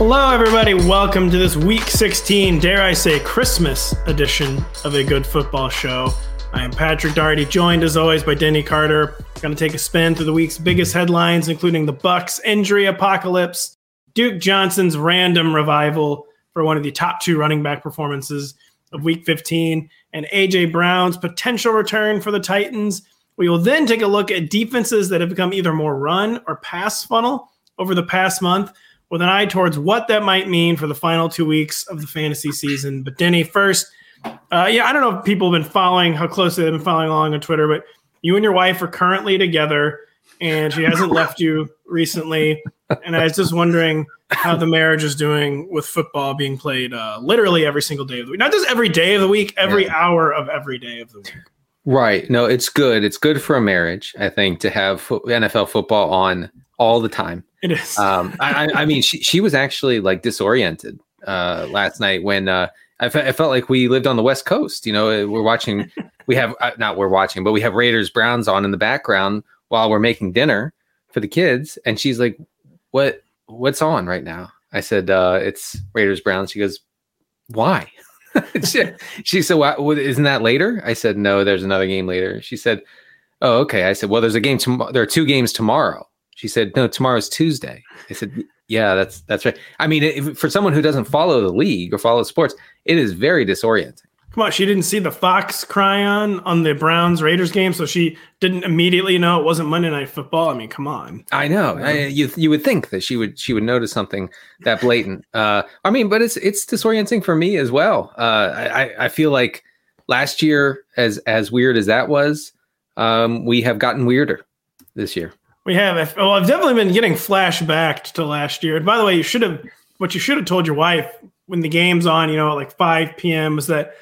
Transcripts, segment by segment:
Hello, everybody. Welcome to this week 16, dare I say, Christmas edition of a good football show. I am Patrick Daugherty, joined as always by Denny Carter. Going to take a spin through the week's biggest headlines, including the Bucs injury apocalypse, Duke Johnson's random revival for one of the top two running back performances of Week 15, and AJ Brown's potential return for the Titans. We will then take a look at defenses that have become either more run or pass funnel over the past month with an eye towards what that might mean for the final two weeks of the fantasy season. But Denny, first, uh, yeah, I don't know if people have been following how closely they've been following along on Twitter, but you and your wife are currently together, and she hasn't left you recently. And I was just wondering how the marriage is doing with football being played uh, literally every single day of the week, not just every day of the week, every yeah. hour of every day of the week. Right. No, it's good. It's good for a marriage, I think, to have NFL football on all the time. It is. Um, I, I, mean, she, she was actually like disoriented uh, last night when uh, I, fe- I felt like we lived on the West Coast. You know, we're watching, we have, uh, not we're watching, but we have Raiders Browns on in the background while we're making dinner for the kids. And she's like, what, what's on right now? I said, uh, it's Raiders Browns. She goes, why? she, she, said, well, isn't that later? I said, no, there's another game later. She said, oh, okay. I said, well, there's a game tomorrow. There are two games tomorrow. She said, "No, tomorrow's Tuesday." I said, "Yeah, that's that's right." I mean, if, for someone who doesn't follow the league or follow sports, it is very disorienting. Come on, she didn't see the Fox chyron on the Browns Raiders game, so she didn't immediately know it wasn't Monday Night Football. I mean, come on. I know. I, you you would think that she would she would notice something that blatant. Uh, I mean, but it's it's disorienting for me as well. Uh, I I feel like last year, as as weird as that was, um, we have gotten weirder this year. We have. Well, oh, I've definitely been getting flashbacked to last year. And by the way, you should have what you should have told your wife when the game's on. You know, at like 5 p.m. is that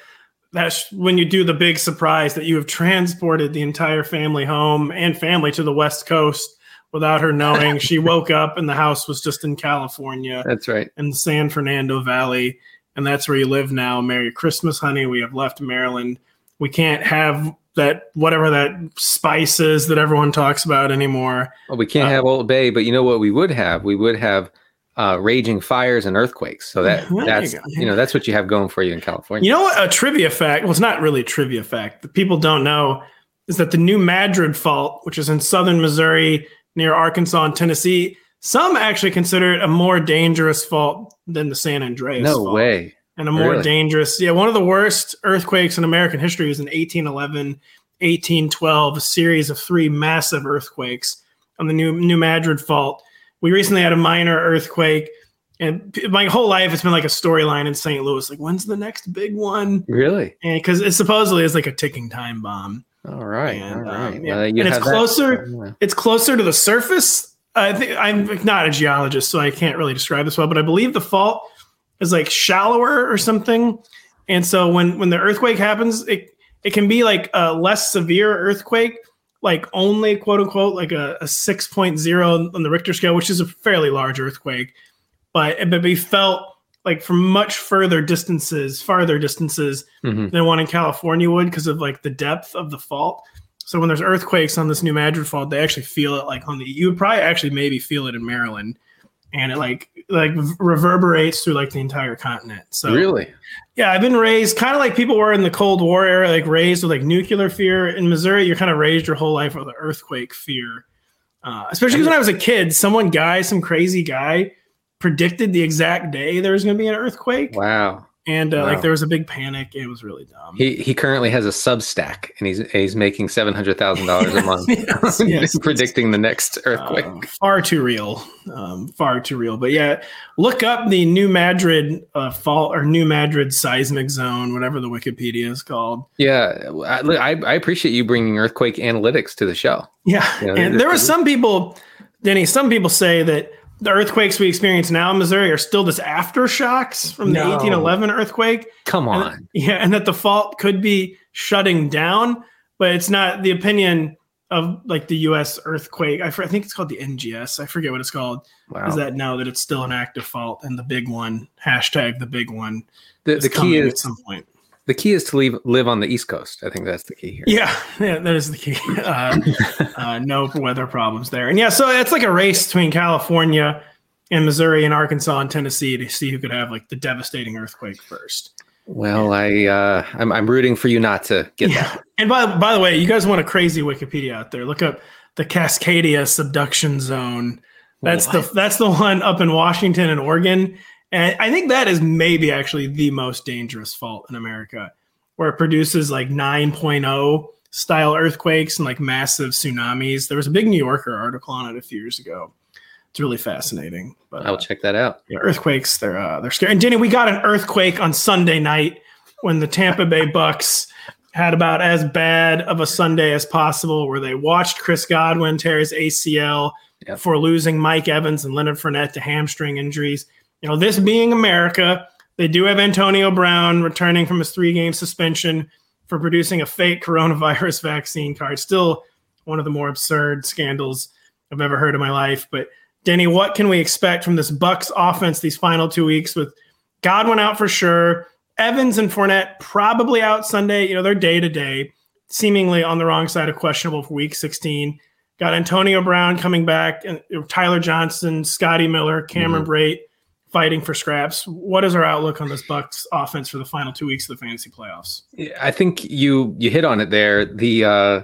that's when you do the big surprise that you have transported the entire family home and family to the West Coast without her knowing. she woke up and the house was just in California. That's right. In San Fernando Valley. And that's where you live now. Merry Christmas, honey. We have left Maryland. We can't have that whatever that spice is that everyone talks about anymore. Well, we can't uh, have Old Bay, but you know what we would have? We would have uh, raging fires and earthquakes. So that that's you, you, know that's what you have going for you in California. You know what? A trivia fact. Well, it's not really a trivia fact. that people don't know is that the New Madrid Fault, which is in southern Missouri near Arkansas and Tennessee, some actually consider it a more dangerous fault than the San Andreas. No fault. way and a more really? dangerous. Yeah, one of the worst earthquakes in American history was in 1811, 1812, a series of three massive earthquakes on the New New Madrid Fault. We recently had a minor earthquake, and my whole life it's been like a storyline in St. Louis. Like, when's the next big one? Really? Because it supposedly is like a ticking time bomb. All right, and, all right. Um, yeah. well, and it's closer. That. It's closer to the surface. I think I'm not a geologist, so I can't really describe this well, but I believe the fault is like shallower or something. And so when when the earthquake happens, it it can be like a less severe earthquake, like only quote unquote like a, a 6.0 on the Richter scale, which is a fairly large earthquake, but it would be felt like from much further distances, farther distances mm-hmm. than one in California would because of like the depth of the fault. So when there's earthquakes on this New Madrid fault, they actually feel it like on the you would probably actually maybe feel it in Maryland and it like like reverberates through like the entire continent. So really, yeah, I've been raised kind of like people were in the Cold War era, like raised with like nuclear fear. In Missouri, you're kind of raised your whole life with the earthquake fear. Uh, especially because when I was a kid, someone guy, some crazy guy, predicted the exact day there was going to be an earthquake. Wow and uh, wow. like there was a big panic. It was really dumb. He he currently has a Substack, and he's he's making seven hundred thousand dollars a month, yes, yes, predicting the next earthquake. Uh, far too real, um, far too real. But yeah, look up the New Madrid uh, fault or New Madrid seismic zone, whatever the Wikipedia is called. Yeah, I, I appreciate you bringing earthquake analytics to the show. Yeah, you know, and there were some people, Denny. Some people say that the earthquakes we experience now in Missouri are still just aftershocks from the no. 1811 earthquake. Come on. And, yeah, and that the fault could be shutting down, but it's not the opinion of like the U.S. earthquake. I, I think it's called the NGS. I forget what it's called. Wow. Is that now that it's still an active fault and the big one hashtag the big one. The, the key is at some point. The key is to leave, live on the East Coast. I think that's the key here. Yeah, yeah that is the key. Uh, uh, no weather problems there. And yeah, so it's like a race between California and Missouri and Arkansas and Tennessee to see who could have like the devastating earthquake first. Well, I uh, I'm, I'm rooting for you not to get yeah. that. And by by the way, you guys want a crazy Wikipedia out there? Look up the Cascadia subduction zone. That's what? the that's the one up in Washington and Oregon. And I think that is maybe actually the most dangerous fault in America, where it produces like 9.0 style earthquakes and like massive tsunamis. There was a big New Yorker article on it a few years ago. It's really fascinating. But I'll uh, check that out. Yeah, earthquakes, they're uh, they're scary. And Denny, we got an earthquake on Sunday night when the Tampa Bay Bucs had about as bad of a Sunday as possible, where they watched Chris Godwin tear his ACL yep. for losing Mike Evans and Leonard Fournette to hamstring injuries you know, this being America, they do have Antonio Brown returning from his three game suspension for producing a fake coronavirus vaccine card. Still one of the more absurd scandals I've ever heard in my life. But Denny, what can we expect from this Bucs offense these final two weeks with Godwin out for sure, Evans and Fournette probably out Sunday. You know, they're day to day, seemingly on the wrong side of questionable for week 16. Got Antonio Brown coming back, and Tyler Johnson, Scotty Miller, Cameron mm-hmm. Brate fighting for scraps. What is our outlook on this Bucs offense for the final two weeks of the fantasy playoffs? I think you you hit on it there. The uh,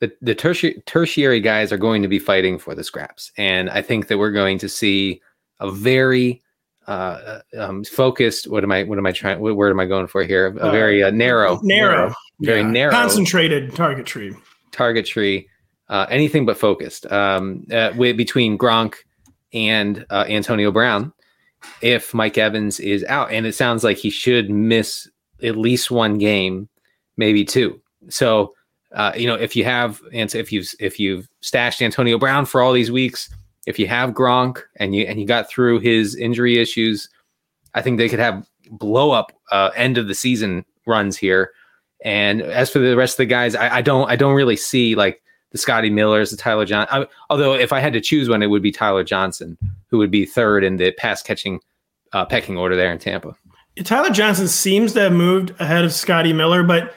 the, the tertiary, tertiary guys are going to be fighting for the scraps, and I think that we're going to see a very uh, um, focused. What am I? What am I trying? What word am I going for here? A uh, very uh, narrow, narrow, narrow very yeah. narrow, concentrated target tree. Target tree. Uh, anything but focused. Um, uh, with, between Gronk and uh, Antonio Brown, if Mike Evans is out, and it sounds like he should miss at least one game, maybe two. So, uh, you know, if you have if you've if you've stashed Antonio Brown for all these weeks, if you have Gronk and you and you got through his injury issues, I think they could have blow up uh, end of the season runs here. And as for the rest of the guys, I, I don't I don't really see like the Scotty Millers, the Tyler Johnson. Although if I had to choose one, it would be Tyler Johnson, who would be third in the pass catching uh, pecking order there in Tampa. Tyler Johnson seems to have moved ahead of Scotty Miller, but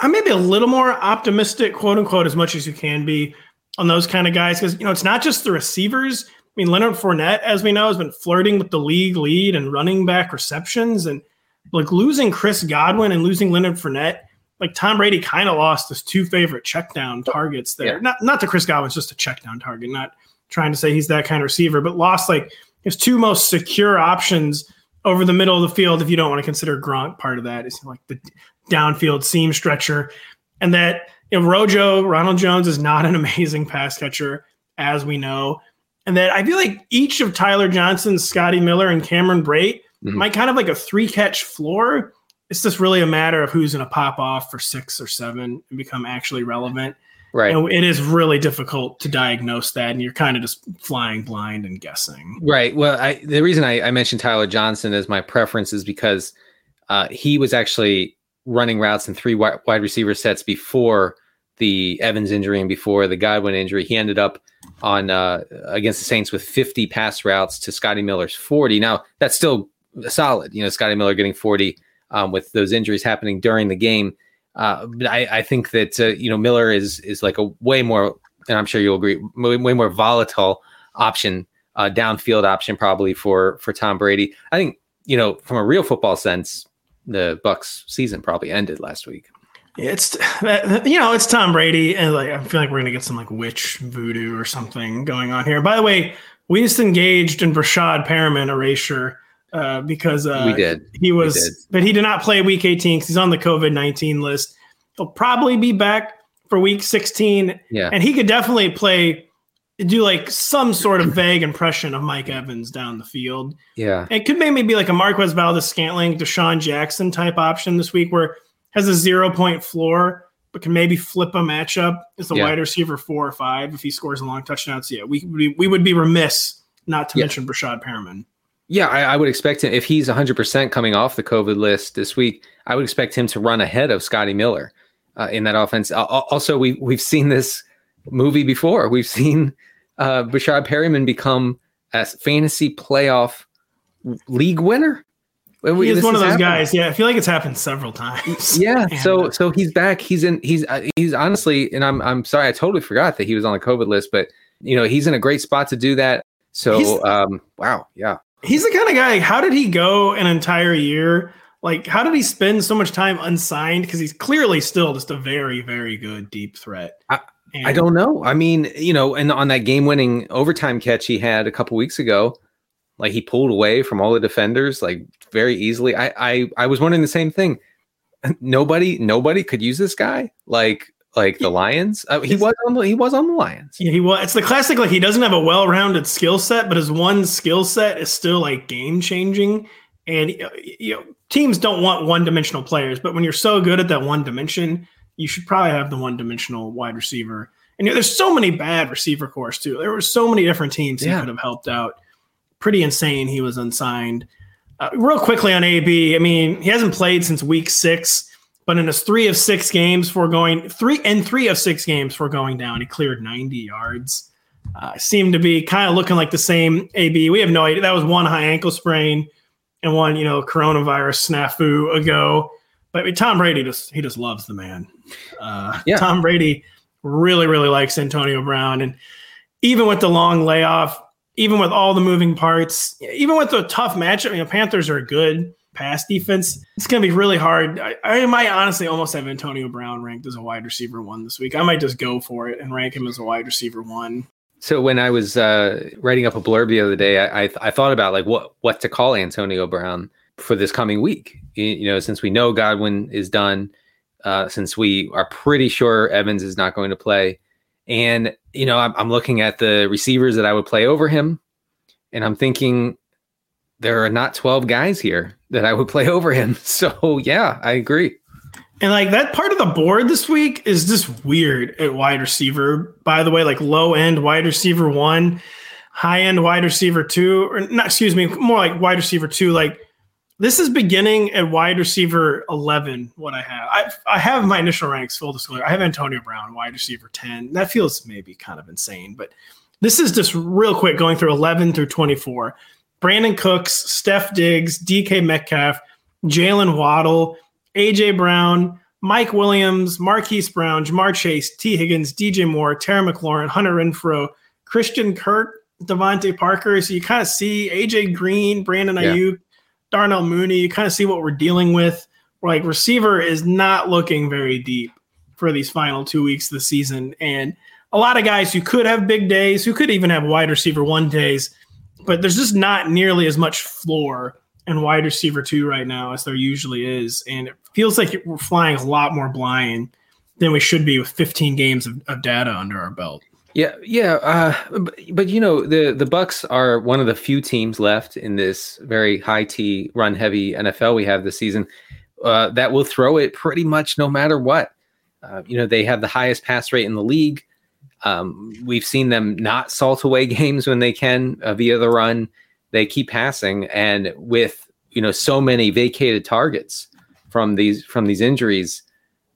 I may be a little more optimistic, quote unquote, as much as you can be on those kind of guys because you know it's not just the receivers. I mean, Leonard Fournette, as we know, has been flirting with the league lead and running back receptions, and like losing Chris Godwin and losing Leonard Fournette like Tom Brady kind of lost his two favorite check down targets there. Yeah. Not not that Chris Godwin's just a check down target, not trying to say he's that kind of receiver, but lost like his two most secure options over the middle of the field. If you don't want to consider Gronk part of that, is like the downfield seam stretcher, and that you know, Rojo Ronald Jones is not an amazing pass catcher, as we know, and that I feel like each of Tyler Johnson, Scotty Miller, and Cameron Brate mm-hmm. might kind of like a three catch floor it's just really a matter of who's going to pop off for six or seven and become actually relevant. Right. And it is really difficult to diagnose that, and you're kind of just flying blind and guessing. Right. Well, I, the reason I, I, mentioned Tyler Johnson as my preference is because uh, he was actually running routes in three wide, wide receiver sets before the Evans injury and before the Godwin injury. He ended up on uh, against the Saints with 50 pass routes to Scotty Miller's 40. Now that's still solid. You know, Scotty Miller getting 40 um, with those injuries happening during the game. Uh, but I, I, think that uh, you know Miller is is like a way more, and I'm sure you'll agree, way, way more volatile option uh, downfield option probably for for Tom Brady. I think you know from a real football sense, the Bucs season probably ended last week. It's you know it's Tom Brady and like I feel like we're gonna get some like witch voodoo or something going on here. By the way, we just engaged in Breshad Perriman erasure uh, because uh, we did. He was, did. but he did not play Week 18 because he's on the COVID 19 list. He'll probably be back for Week 16. Yeah, and he could definitely play do like some sort of vague impression of Mike Evans down the field. Yeah. It could maybe be like a Marquez Valdes Scantling, DeSean Jackson type option this week where has a zero point floor, but can maybe flip a matchup as a Yeah. wide receiver four or five if he scores a long touchdown. So yeah, we we, we would be remiss not to Yeah. mention Breshad Perriman. Yeah, I, I would expect him if he's 100% coming off the COVID list this week. I would expect him to run ahead of Scotty Miller uh, in that offense. Al- Also, we we've seen this movie before. We've seen uh, Breshad Perriman become a fantasy playoff league winner. We- He is one of those happened. guys. Yeah, I feel like it's happened several times. Yeah, so uh, so he's back. He's in. He's uh, he's honestly, and I'm I'm sorry, I totally forgot that he was on the COVID list. But you know, he's in a great spot to do that. So um, wow, yeah. He's the kind of guy. How did he go an entire year? Like, how did he spend so much time unsigned? Because he's clearly still just a very, very good deep threat. I- And I don't know. I mean, you know, and on that game-winning overtime catch he had a couple weeks ago, like he pulled away from all the defenders like very easily. I I I was wondering the same thing. Nobody nobody could use this guy like like the Lions. Uh, he was on the, he was on the Lions. Yeah, he was. It's the classic. Like he doesn't have a well-rounded skill set, but his one skill set is still like game-changing. And uh, you know, teams don't want one-dimensional players, but when you're so good at that one dimension, you should probably have the one-dimensional wide receiver. And you know, there's so many bad receiver corps too. There were so many different teams he could have helped out. Pretty insane. He was unsigned. Uh, real quickly on AB. I mean, he hasn't played since week six, but in his three of six games for going three and three of six games for going down, he cleared 90 yards. Uh, seemed to be kind of looking like the same AB. We have no idea. That was one high ankle sprain and one, you know, coronavirus snafu ago. But I mean, Tom Brady just he just loves the man. Uh, Yeah. Tom Brady really, really likes Antonio Brown, and even with the long layoff, even with all the moving parts, even with the tough matchup, you know, Panthers are good pass defense. It's going to be really hard. I, I might honestly almost have Antonio Brown ranked as a wide receiver one this week. I might just go for it and rank him as a wide receiver one. So when I was uh, writing up a blurb the other day, I, I I thought about like what what to call Antonio Brown for this coming week. You, know, since we know Godwin is done, uh, since we are pretty sure Evans is not going to play, and you know, I'm, I'm looking at the receivers that I would play over him, and I'm thinking there are not 12 guys here that I would play over him. So yeah, I agree. And like that part of the board this week is just weird at wide receiver. By the way, like low end wide receiver one, high end wide receiver two, or not, excuse me, more like wide receiver two. Like this is beginning at wide receiver 11. What I have, I, I have my initial ranks, full disclosure. I have Antonio Brown, wide receiver 10. That feels maybe kind of insane, but this is just real quick going through 11 through 24. Brandin Cooks, Steph Diggs, DK Metcalf, Jaylen Waddle, AJ Brown, Mike Williams, Marquise Brown, Ja'Marr Chase, Tee Higgins, DJ Moore, Terry McLaurin, Hunter Renfrow, Christian Kirk, DeVante Parker. So you kind of see AJ Green, Brandon Yeah. Aiyuk, Darnell Mooney. You kind of see what we're dealing with. Like receiver is not looking very deep for these final two weeks of the season. And a lot of guys who could have big days, who could even have wide receiver one days, but there's just not nearly as much floor in wide receiver two right now as there usually is. And it feels like we're flying a lot more blind than we should be with 15 games of, of data under our belt. Yeah, yeah, uh, but, but you know the the Bucs are one of the few teams left in this very high T run heavy NFL we have this season uh, that will throw it pretty much no matter what. Uh, you know they have the highest pass rate in the league. Um, we've seen them not salt away games when they can uh, via the run. They keep passing, and with you know so many vacated targets from these from these injuries,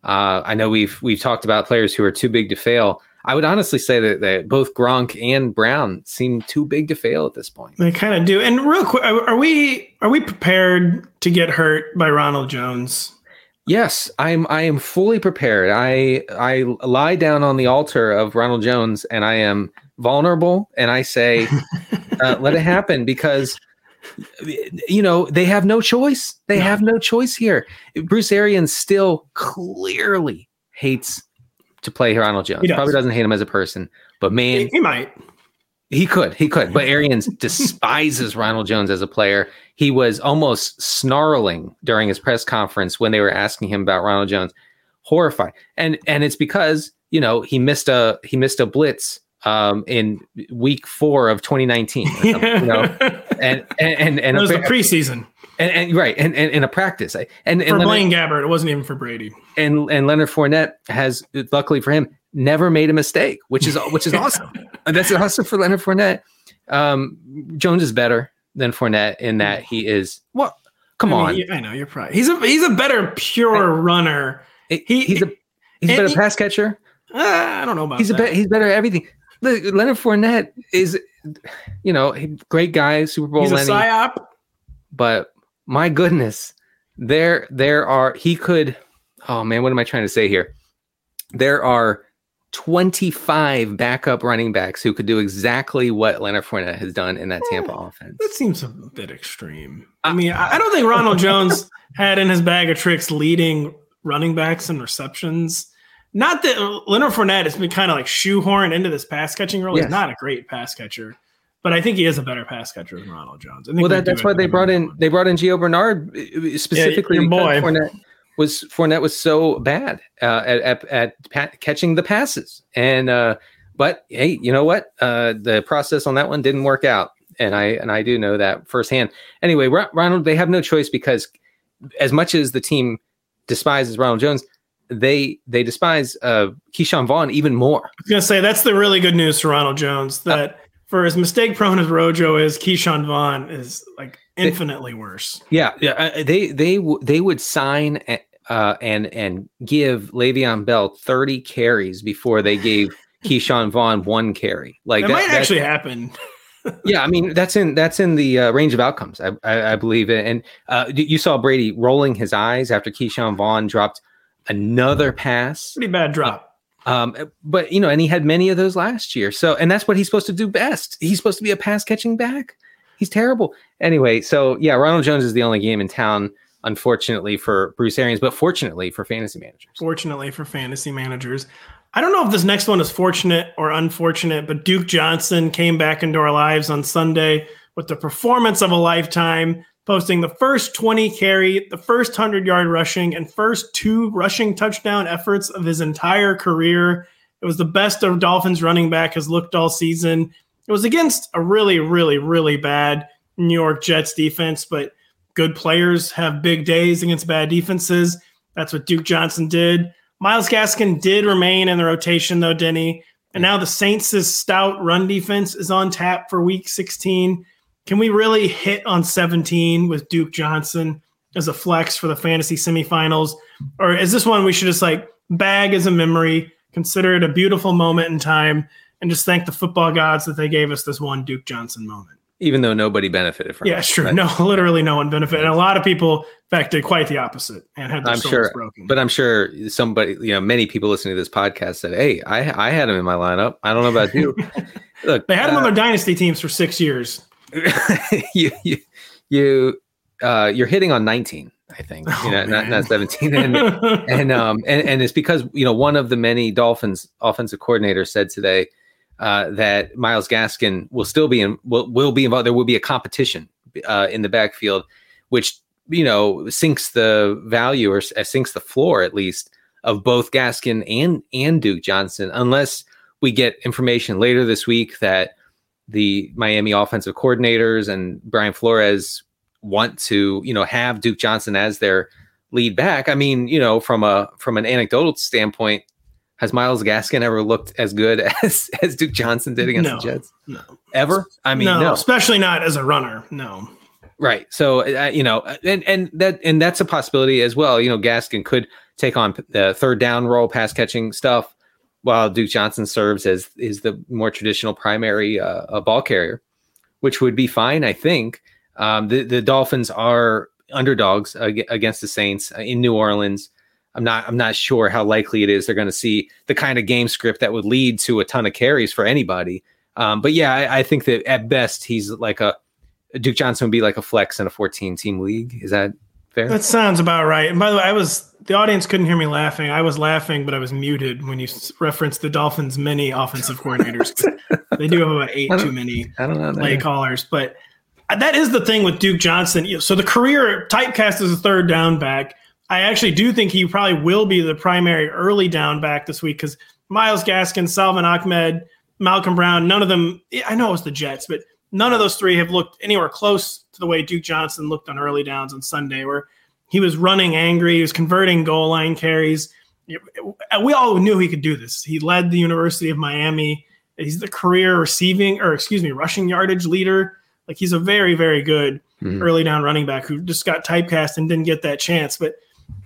uh, I know we've we've talked about players who are too big to fail. I would honestly say that, that both Gronk and Brown seem too big to fail at this point. They kind of do. And real quick, are, we are we prepared to get hurt by Ronald Jones? Yes, I'm. I am fully prepared. I I lie down on the altar of Ronald Jones, and I am vulnerable, and I say, uh, "Let it happen," because you know they have no choice. They No. have no choice here. Bruce Arians still clearly hates to play Ronald Jones. He does. Probably doesn't hate him as a person, but man, he, he might. he could, he could, but Arians despises Ronald Jones as a player. He was almost snarling during his press conference when they were asking him about Ronald Jones. Horrified, and and it's because you know he missed a he missed a blitz um, in week four of 2019, you know, and and and and, it was a, the preseason and, and right, and, and in a practice, and and for Leonard, Blaine Gabbert. It wasn't even for Brady. and and Leonard Fournette has, luckily for him, never made a mistake, which is which is awesome. And That's awesome for Leonard Fournette. Um, Jones is better than Fournette in that he is. What? Come I on, mean, you- I know you're probably he's a he's a better pure runner. It- he- he's a he's a better he- pass catcher. Uh, I don't know about He's a that. be- he's better at everything. Look, Leonard Fournette is, you know, great guy, Super Bowl he's a psyop. but my goodness, there there are he could oh man, what am I trying to say here? There are 25 backup running backs who could do exactly what Leonard Fournette has done in that Tampa offense. That seems a bit extreme. I mean, I don't think Ronald Jones had in his bag of tricks leading running backs and receptions. Not that Leonard Fournette has been kind of like shoehorned into this pass catching role. Yes. He's not a great pass catcher, but I think he is a better pass catcher than Ronald Jones. I think Well, that, that's why they brought in they brought in Gio Bernard uh, specifically your because boy. Fournette was Fournette was so bad uh, at at, at pa- catching the passes, and uh, but hey, you know what? Uh, the process on that one didn't work out, and I and I do know that firsthand. Anyway, Ro- Ronald, they have no choice because as much as the team despises Ronald Jones, they they despise uh, Ke'Shawn Vaughn even more. I was gonna say that's the really good news for Ronald Jones. That for as mistake prone as Rojo is, Ke'Shawn Vaughn is like infinitely worse. Yeah, yeah. uh, They they w- they would sign uh, and and give Le'Veon Bell thirty carries before they gave Ke'Shawn Vaughn one carry. Like That, that, might actually happen. yeah. I mean, that's in that's in the uh, range of outcomes. I I, I believe it. And uh, you saw Brady rolling his eyes after Ke'Shawn Vaughn dropped another pass. Pretty bad drop. Um, but you know, and he had many of those last year. So, and that's what he's supposed to do best. He's supposed to be a pass catching back. He's terrible. Anyway, so yeah, Ronald Jones is the only game in town, unfortunately for Bruce Arians, but fortunately for fantasy managers. fortunately for fantasy managers. I don't know if this next one is fortunate or unfortunate, but Duke Johnson came back into our lives on Sunday with the performance of a lifetime, posting the first 20 carry, the first 100 yard rushing, and first two rushing touchdown efforts of his entire career. It was the best of Dolphins running back has looked all season. It was against a really, really, really bad New York Jets defense, but good players have big days against bad defenses. That's what Duke Johnson did. Myles Gaskin did remain in the rotation, though, Denny. And now the Saints' stout run defense is on tap for week 16. Can we really hit on 17 with Duke Johnson as a flex for the fantasy semifinals? Or is this one we should just like bag as a memory, consider it a beautiful moment in time, and just thank the football gods that they gave us this one Duke Johnson moment? Even though nobody benefited from Yeah, it. true. But- No, literally no one benefited. And a lot of people, in fact, did quite the opposite and had their I'm souls sure, broken. but I'm sure somebody, you know, many people listening to this podcast said, "Hey, I I had him in my lineup. I don't know about you." Look, they had him uh, on their dynasty teams for six years. you you you uh you're hitting on 19 i think you Oh, know not, not 17 and and um and, and it's because you know one of the many dolphins offensive coordinators said today uh that myles gaskin will still be in will, will be involved there will be a competition uh in the backfield which you know sinks the value or uh, sinks the floor at least of both gaskin and and duke johnson unless we get information later this week that the Miami offensive coordinators and Brian Flores want to, you know, have Duke Johnson as their lead back. I mean, you know, from a from an anecdotal standpoint, has Myles Gaskin ever looked as good as as Duke Johnson did against No. the Jets? no, Ever? I mean, no, no. especially not as a runner. No, Right. So uh, you know, and and that and that's a possibility as well. You know, Gaskin could take on the third down role, pass catching stuff, while Duke Johnson serves as is the more traditional primary uh, ball carrier, which would be fine, I think. Um, the the Dolphins are underdogs against the Saints uh, in New Orleans. I'm not I'm not sure how likely it is they're going to see the kind of game script that would lead to a ton of carries for anybody. Um, but yeah, I, I, think that at best he's like a Duke Johnson would be like a flex in a 14 team league. Is that fair? That sounds about right. And by the way, I was the audience couldn't hear me laughing. I was laughing, but I was muted when you referenced the Dolphins' many offensive coordinators. they do have about eight too many I don't know, play callers, but that is the thing with Duke Johnson. So the career typecast is a third down back. I actually do think he probably will be the primary early down back this week because Myles Gaskin, Salvon Ahmed, Malcolm Brown, none of them. I know it was the Jets, but none of those three have looked anywhere close to the way Duke Johnson looked on early downs on Sunday, where he was running angry, he was converting goal line carries. We all knew he could do this. He led the University of Miami. He's the career receiving, or excuse me, rushing yardage leader. Like he's a very, very good mm-hmm. early down running back who just got typecast and didn't get that chance. But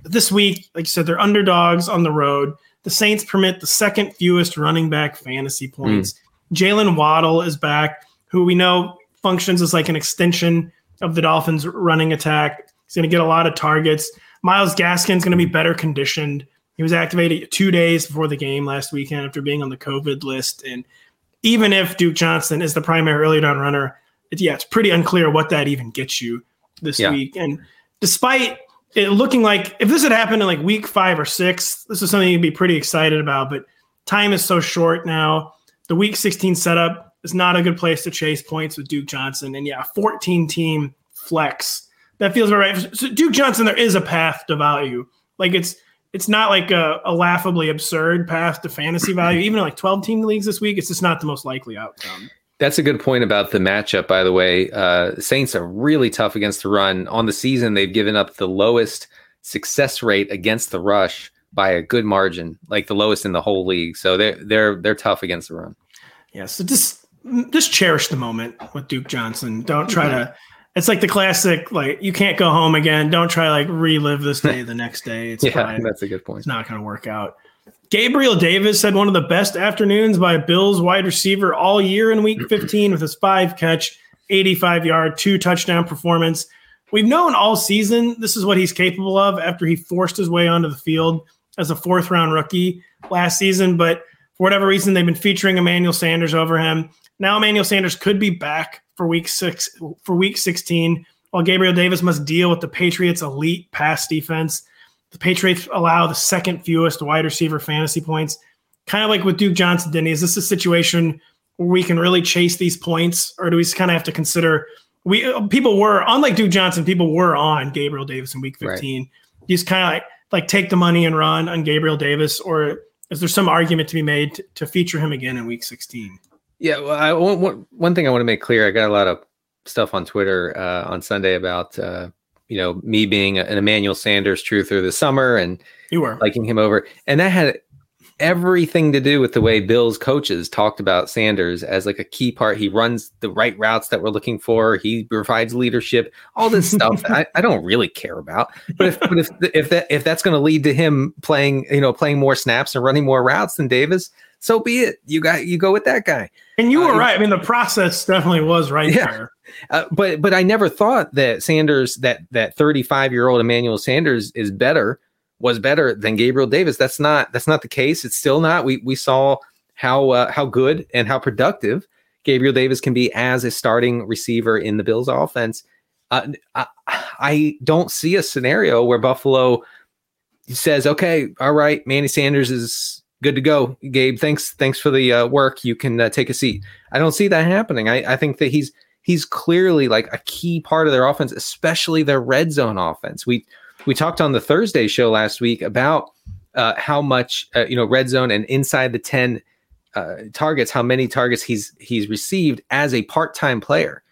this week, like you said, they're underdogs on the road. The Saints permit the second fewest running back fantasy points. Mm. Jaylen Waddle is back, who we know functions as like an extension of the Dolphins' running attack. He's going to get a lot of targets. Myles Gaskin's is going to be better conditioned. He was activated two days before the game last weekend after being on the COVID list. And even if Duke Johnson is the primary early down runner, it, yeah, it's pretty unclear what that even gets you this yeah. week. And despite it looking like if this had happened in like week five or six, this is something you'd be pretty excited about. But time is so short now. The week 16 setup is not a good place to chase points with Duke Johnson. And yeah, 14 team flex. That feels very right. So Duke Johnson, there is a path to value. Like it's it's not like a, a laughably absurd path to fantasy value. Even in like 12 team leagues this week, it's just not the most likely outcome. That's a good point about the matchup, by the way. Uh, Saints are really tough against the run. On the season, they've given up the lowest success rate against the rush by a good margin, like the lowest in the whole league. So they're they're they're tough against the run. Yeah, so just just cherish the moment with Duke Johnson. Don't try to. It's like the classic, like you can't go home again. Don't try like relive this day the next day. It's yeah, probably, that's a good point. It's not going to work out. Gabriel Davis had one of the best afternoons by a Bills wide receiver all year in week 15 with his five catch, 85 yard, two touchdown performance. We've known all season this is what he's capable of after he forced his way onto the field as a fourth round rookie last season. But for whatever reason, they've been featuring Emmanuel Sanders over him. Now Emmanuel Sanders could be back for week six for week 16, while Gabriel Davis must deal with the Patriots' elite pass defense. The Patriots allow the second fewest wide receiver fantasy points. Kind of like with Duke Johnson, Denny. Is this a situation where we can really chase these points, or do we kind of have to consider we people were unlike Duke Johnson, people were on Gabriel Davis in week 15. Right. You just kind of like like take the money and run on Gabriel Davis, or is there some argument to be made to, to feature him again in week 16? Yeah, well, I, one, one thing I want to make clear, I got a lot of stuff on Twitter uh, on Sunday about uh, you know, me being an Emmanuel Sanders truther this summer and you were liking him over. And that had everything to do with the way Bill's coaches talked about Sanders as like a key part. He runs the right routes that we're looking for. He provides leadership, all this stuff I, I, don't really care about. But if but if if that if that's going to lead to him playing, you know, playing more snaps and running more routes than Davis, so be it. You got you go with that guy. And you were uh, right. I mean, the process definitely was right yeah. there. Uh, but but I never thought that Sanders that that 35 year old Emmanuel Sanders is better was better than Gabriel Davis. That's not that's not the case. It's still not. We we saw how uh, how good and how productive Gabriel Davis can be as a starting receiver in the Bills offense. Uh, I, I don't see a scenario where Buffalo says, "Okay, all right, Manny Sanders is good to go, Gabe. Thanks, thanks for the uh, work. You can uh, take a seat." I don't see that happening. I, I think that he's he's clearly like a key part of their offense, especially their red zone offense. We we talked on the Thursday show last week about uh, how much uh, you know red zone and inside the ten uh, targets, how many targets he's he's received as a part time player,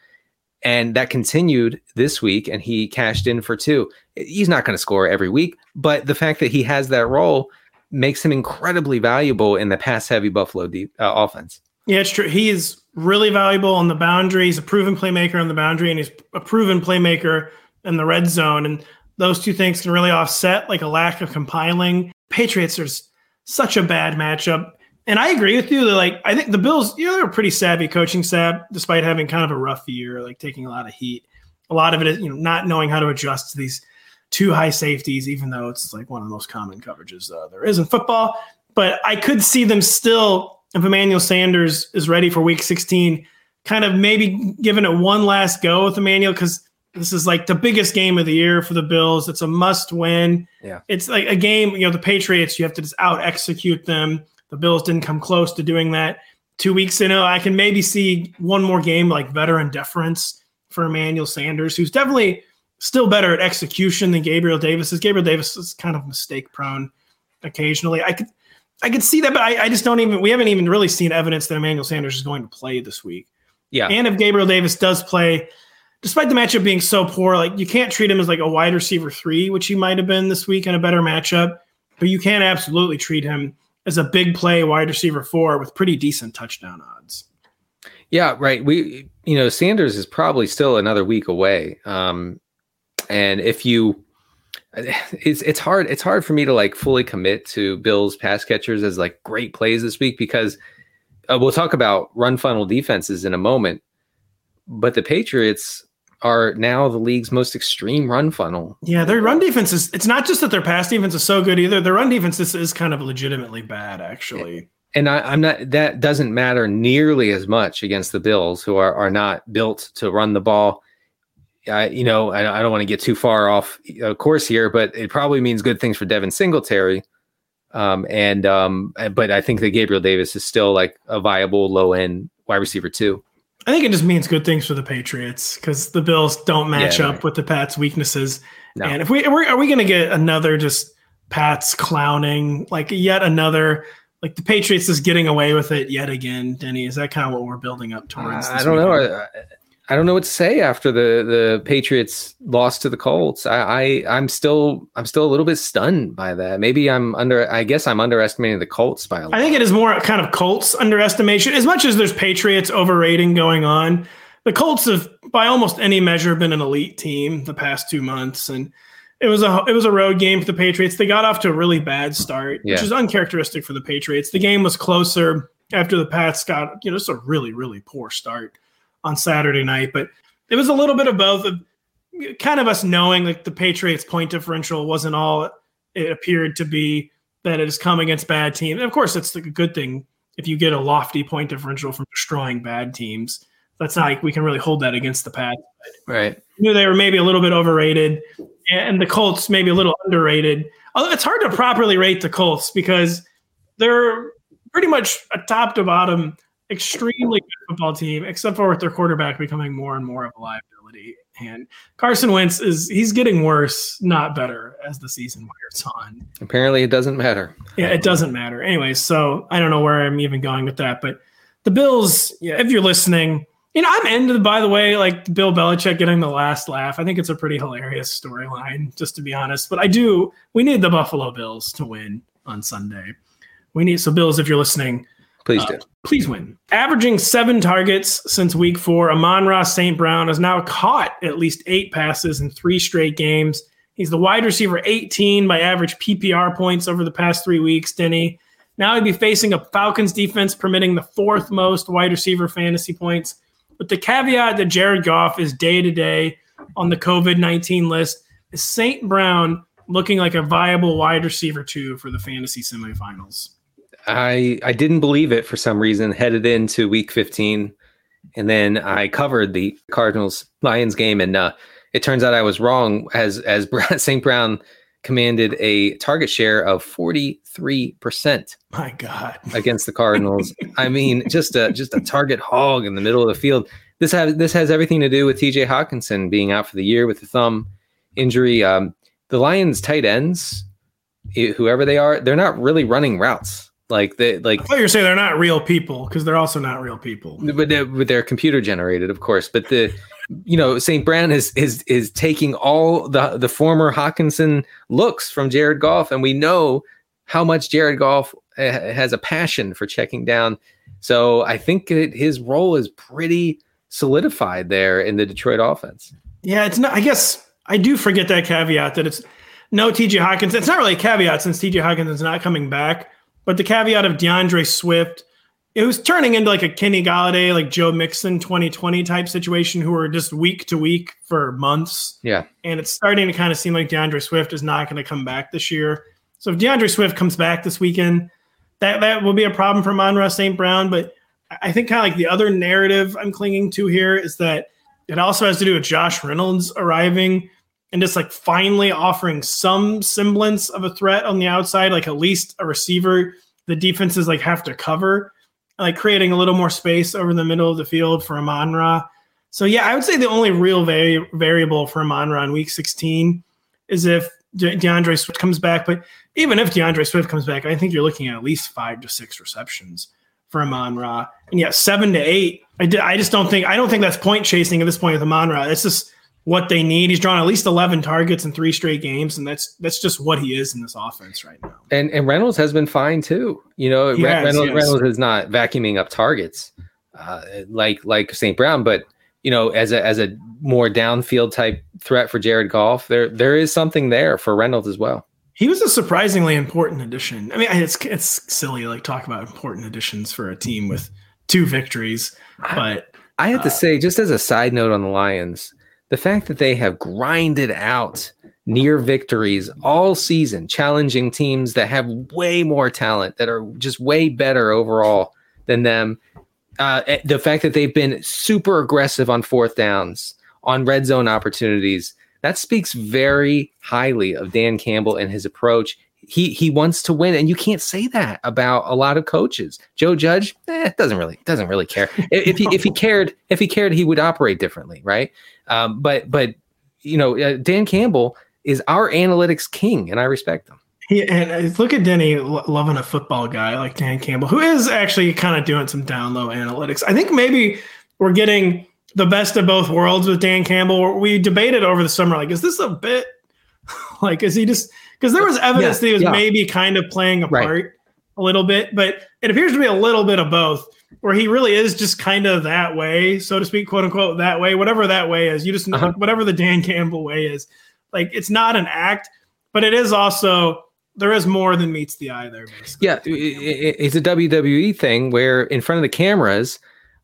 and that continued this week, and he cashed in for two. He's not going to score every week, but the fact that he has that role makes him incredibly valuable in the pass heavy Buffalo deep, uh, offense. Yeah, it's true. He is really valuable on the boundary. He's a proven playmaker on the boundary, and he's a proven playmaker in the red zone. And those two things can really offset like a lack of compiling. Patriots are such a bad matchup. And I agree with you that like I think the Bills, you know, they're pretty savvy coaching staff, despite having kind of a rough year, like taking a lot of heat. A lot of it is, you know, not knowing how to adjust to these two high safeties, even though it's like one of the most common coverages uh, there is in football. But I could see them still, if Emmanuel Sanders is ready for week 16, kind of maybe giving it one last go with Emmanuel because this is like the biggest game of the year for the Bills. It's a must win. Yeah. It's like a game, you know, the Patriots, you have to just out execute them. The Bills didn't come close to doing that two weeks in. I can maybe see one more game like veteran deference for Emmanuel Sanders, who's definitely still better at execution than Gabriel Davis is. Gabriel Davis is kind of mistake prone occasionally. I could I could see that, but I, I just don't even we haven't even really seen evidence that Emmanuel Sanders is going to play this week. Yeah. And if Gabriel Davis does play, despite the matchup being so poor, like you can't treat him as like a wide receiver three, which he might have been this week in a better matchup, but you can absolutely treat him as a big play wide receiver four with pretty decent touchdown odds. Yeah, right. We, you know, Sanders is probably still another week away. Um, and if you, it's it's hard it's hard for me to like fully commit to Bills pass catchers as like great plays this week because uh, we'll talk about run funnel defenses in a moment, but the Patriots are now the league's most extreme run funnel. Yeah, their run defense is it's not just that their pass defense is so good either. Their run defense is, is kind of legitimately bad, actually. And I, am not that doesn't matter nearly as much against the Bills, who are, are not built to run the ball. I, you know, I, I don't want to get too far off uh, course here, but it probably means good things for Devin Singletary. Um, and um, but I think that Gabriel Davis is still like a viable low end wide receiver too. I think it just means good things for the Patriots because the Bills don't match Yeah, up right. with the Pats' weaknesses. No. And if we are, we, are we going to get another just Pats clowning, like yet another, like the Patriots is getting away with it yet again? Denny, is that kind of what we're building up towards? I this don't know. weekend? I, I don't know what to say after the the Patriots lost to the Colts. I, I I'm still I'm still a little bit stunned by that. Maybe I'm under. I guess I'm underestimating the Colts by a lot. I think it is more kind of Colts underestimation. As much as there's Patriots overrating going on, the Colts have, by almost any measure, been an elite team the past two months, and it was a it was a road game for the Patriots. They got off to a really bad start, which is uncharacteristic for the Patriots. The game was closer after the Pats got you know just a really really poor start on Saturday night, but it was a little bit of both. Of kind of us knowing like the Patriots' point differential wasn't all it appeared to be that it has come against bad teams. And of course, it's like a good thing if you get a lofty point differential from destroying bad teams. That's not like we can really hold that against the Pats. right. Knew they were maybe a little bit overrated, and the Colts maybe a little underrated. Although it's hard to properly rate the Colts because they're pretty much a top to bottom, extremely good football team, except for with their quarterback becoming more and more of a liability. And Carson Wentz is he's getting worse, not better, as the season wears on. Apparently, it doesn't matter. Yeah, it doesn't matter. Anyway, so I don't know where I'm even going with that, but the Bills, yeah, if you're listening, you know, I'm into, by the way, like Bill Belichick getting the last laugh. I think it's a pretty hilarious storyline, just to be honest. But I do, we need the Buffalo Bills to win on Sunday. We need, so Bills, if you're listening, Please uh, do. please win. Averaging seven targets since week four, Amon-Ra St. Brown has now caught at least eight passes in three straight games. He's the wide receiver 18 by average PPR points over the past three weeks, Denny. Now he'd be facing a Falcons defense permitting the fourth most wide receiver fantasy points. With the caveat that Jared Goff is day to day on the COVID 19 list, is St. Brown looking like a viable wide receiver two for the fantasy semifinals? I I didn't believe it for some reason. Headed into Week 15, and then I covered the Cardinals Lions game, and uh, it turns out I was wrong. As as St. Brown commanded a target share of 43 percent My God. against the Cardinals. I mean, just a just a target hog in the middle of the field. This has this has everything to do with T.J. Hockenson being out for the year with the thumb injury. Um, the Lions tight ends, whoever they are, they're not really running routes. Like they like I thought you were saying they're not real people because they're also not real people. but they're, but they're computer generated, of course. But the you know St. Brown is is is taking all the the former Hockenson looks from Jared Goff, and we know how much Jared Goff uh, has a passion for checking down. So I think that his role is pretty solidified there in the Detroit offense. Yeah, it's not. I guess I do forget that caveat that it's no TJ Hawkins. It's not really a caveat since TJ Hockenson's not coming back, but the caveat of D'Andre Swift it was turning into like a Kenny Golladay, like Joe Mixon 2020 type situation who were just week to week for months. Yeah. And it's starting to kind of seem like D'Andre Swift is not going to come back this year. So if D'Andre Swift comes back this weekend, that, that will be a problem for Amon-Ra St. Brown. But I think kind of like the other narrative I'm clinging to here is that it also has to do with Josh Reynolds arriving and just like finally offering some semblance of a threat on the outside, like at least a receiver the defenses like have to cover like creating a little more space over the middle of the field for Amon Ra. So yeah, I would say the only real vari- variable for Amon in Week 16 is if De- D'Andre Swift comes back. But even if D'Andre Swift comes back, I think you're looking at at least five to six receptions for Amon Ra. And yeah, seven to eight. I, I just don't think I don't think that's point chasing at this point with Amon Ra. It's just what they need. He's drawn at least 11 targets in three straight games, and that's that's just what he is in this offense right now. And and Reynolds has been fine too. You know, He has, Reynolds, yes. Reynolds is not vacuuming up targets uh, like like St. Brown, but you know, as a as a more downfield type threat for Jared Goff, there there is something there for Reynolds as well. He was a surprisingly important addition. I mean, it's it's silly like talk about important additions for a team with two victories, but I have to Uh, say, just as a side note on the Lions, the fact that they have grinded out near victories all season, challenging teams that have way more talent, that are just way better overall than them. Uh, eh, the fact that they've been super aggressive on fourth downs, on red zone opportunities, that speaks very highly of Dan Campbell and his approach. He he wants to win, and you can't say that about a lot of coaches. Joe Judge eh, doesn't really doesn't really care. If he if he cared if he cared, he would operate differently, right? Um, but but you know, uh, Dan Campbell is our analytics king, and I respect him. he and uh, look at Denny loving a football guy like Dan Campbell, who is actually kind of doing some down low analytics. I think maybe we're getting the best of both worlds with Dan Campbell. We debated over the summer, like, is this a bit like is he just because there was evidence Yeah, that he was yeah. maybe kind of playing a Right. part a little bit, but it appears to be a little bit of both. Where he really is just kind of that way, so to speak, quote unquote, that way, whatever that way is. You just know Uh-huh. whatever the Dan Campbell way is. Like it's not an act, but it is also there is more than meets the eye there. Basically. Yeah, it's a WWE thing where in front of the cameras,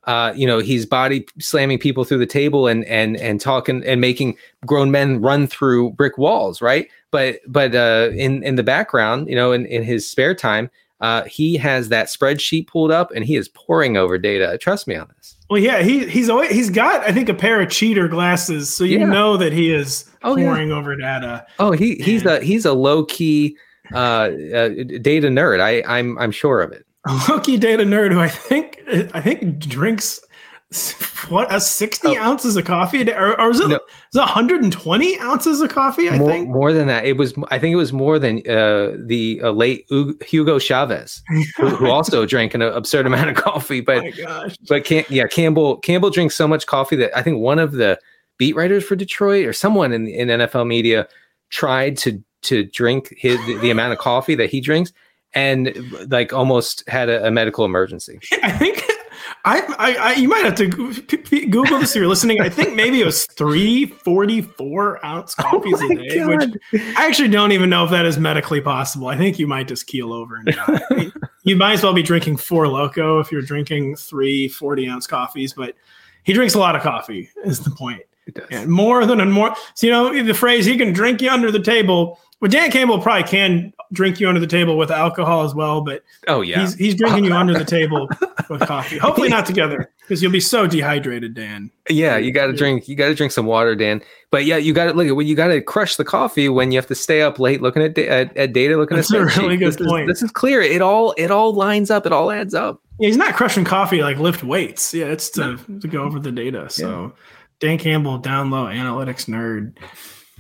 uh, you know, he's body slamming people through the table and and and talking and making grown men run through brick walls, right? But but uh, in in the background, you know, in in his spare time, uh, he has that spreadsheet pulled up and he is pouring over data. Trust me on this. Well, yeah, he he's always he's got I think a pair of cheater glasses, so you Yeah. know that he is Oh, yeah. pouring over data. Oh, he he's a he's a low key uh, uh, data nerd. I I'm I'm sure of it. A low key data nerd who I think I think drinks what a sixty Oh. ounces of coffee day, or, or is it No. is it one hundred and twenty ounces of coffee? I more, think. more than that. It was I think it was more than uh, the uh, late Hugo Chavez, who, who also drank an absurd amount of coffee. oh But gosh. but yeah, Campbell Campbell drinks so much coffee that I think one of the beat writers for Detroit or someone in in NFL media tried to to drink his the, the amount of coffee that he drinks and like almost had a, a medical emergency. I think I, I, I you might have to go- p- p- Google this if you're listening. I think maybe it was three 44 ounce coffees Oh a day, which I actually don't even know if that is medically possible. I think you might just keel over and die. I mean, you might as well be drinking Four Loko if you're drinking three 40 ounce coffees, but he drinks a lot of coffee, is the point. It does. And more than and more. So, you know, the phrase he can drink you under the table. Well, Dan Campbell probably can drink you under the table with alcohol as well, but Oh yeah. he's he's drinking you under the table with coffee. Hopefully not together, because you'll be so dehydrated, Dan. Yeah, you got to drink. You got to drink some water, Dan. But yeah, you got to look at when you got to crush the coffee when you have to stay up late looking at da- at, at data, looking That's at a really good this is- this is clear. It all it all lines up. It all adds up. Yeah, he's not crushing coffee like lift weights. Yeah, it's to, to go over the data. So Dan Campbell, down low analytics nerd.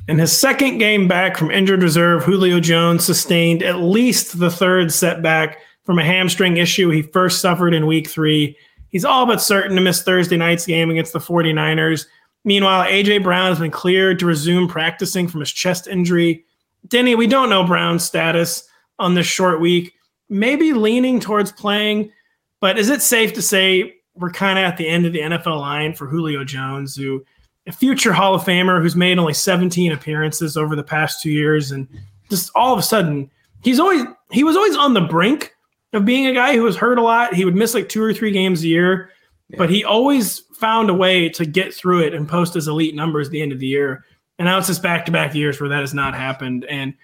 In his second game back from injured reserve, Julio Jones sustained at least the third setback from a hamstring issue he first suffered in week three. He's all but certain to miss Thursday night's game against the 49ers. Meanwhile, AJ Brown has been cleared to resume practicing from his chest injury. Denny, we don't know Brown's status on this short week. Maybe leaning towards playing, but is it safe to say we're kind of at the end of the NFL line for Julio Jones, who future Hall of Famer who's made only 17 appearances over the past two years, and just all of a sudden he's always he was always on the brink of being a guy who was hurt a lot. He would miss like two or three games a year, yeah. but he always found a way to get through it and post his elite numbers at the end of the year. And now it's just back to back years where that has not happened. And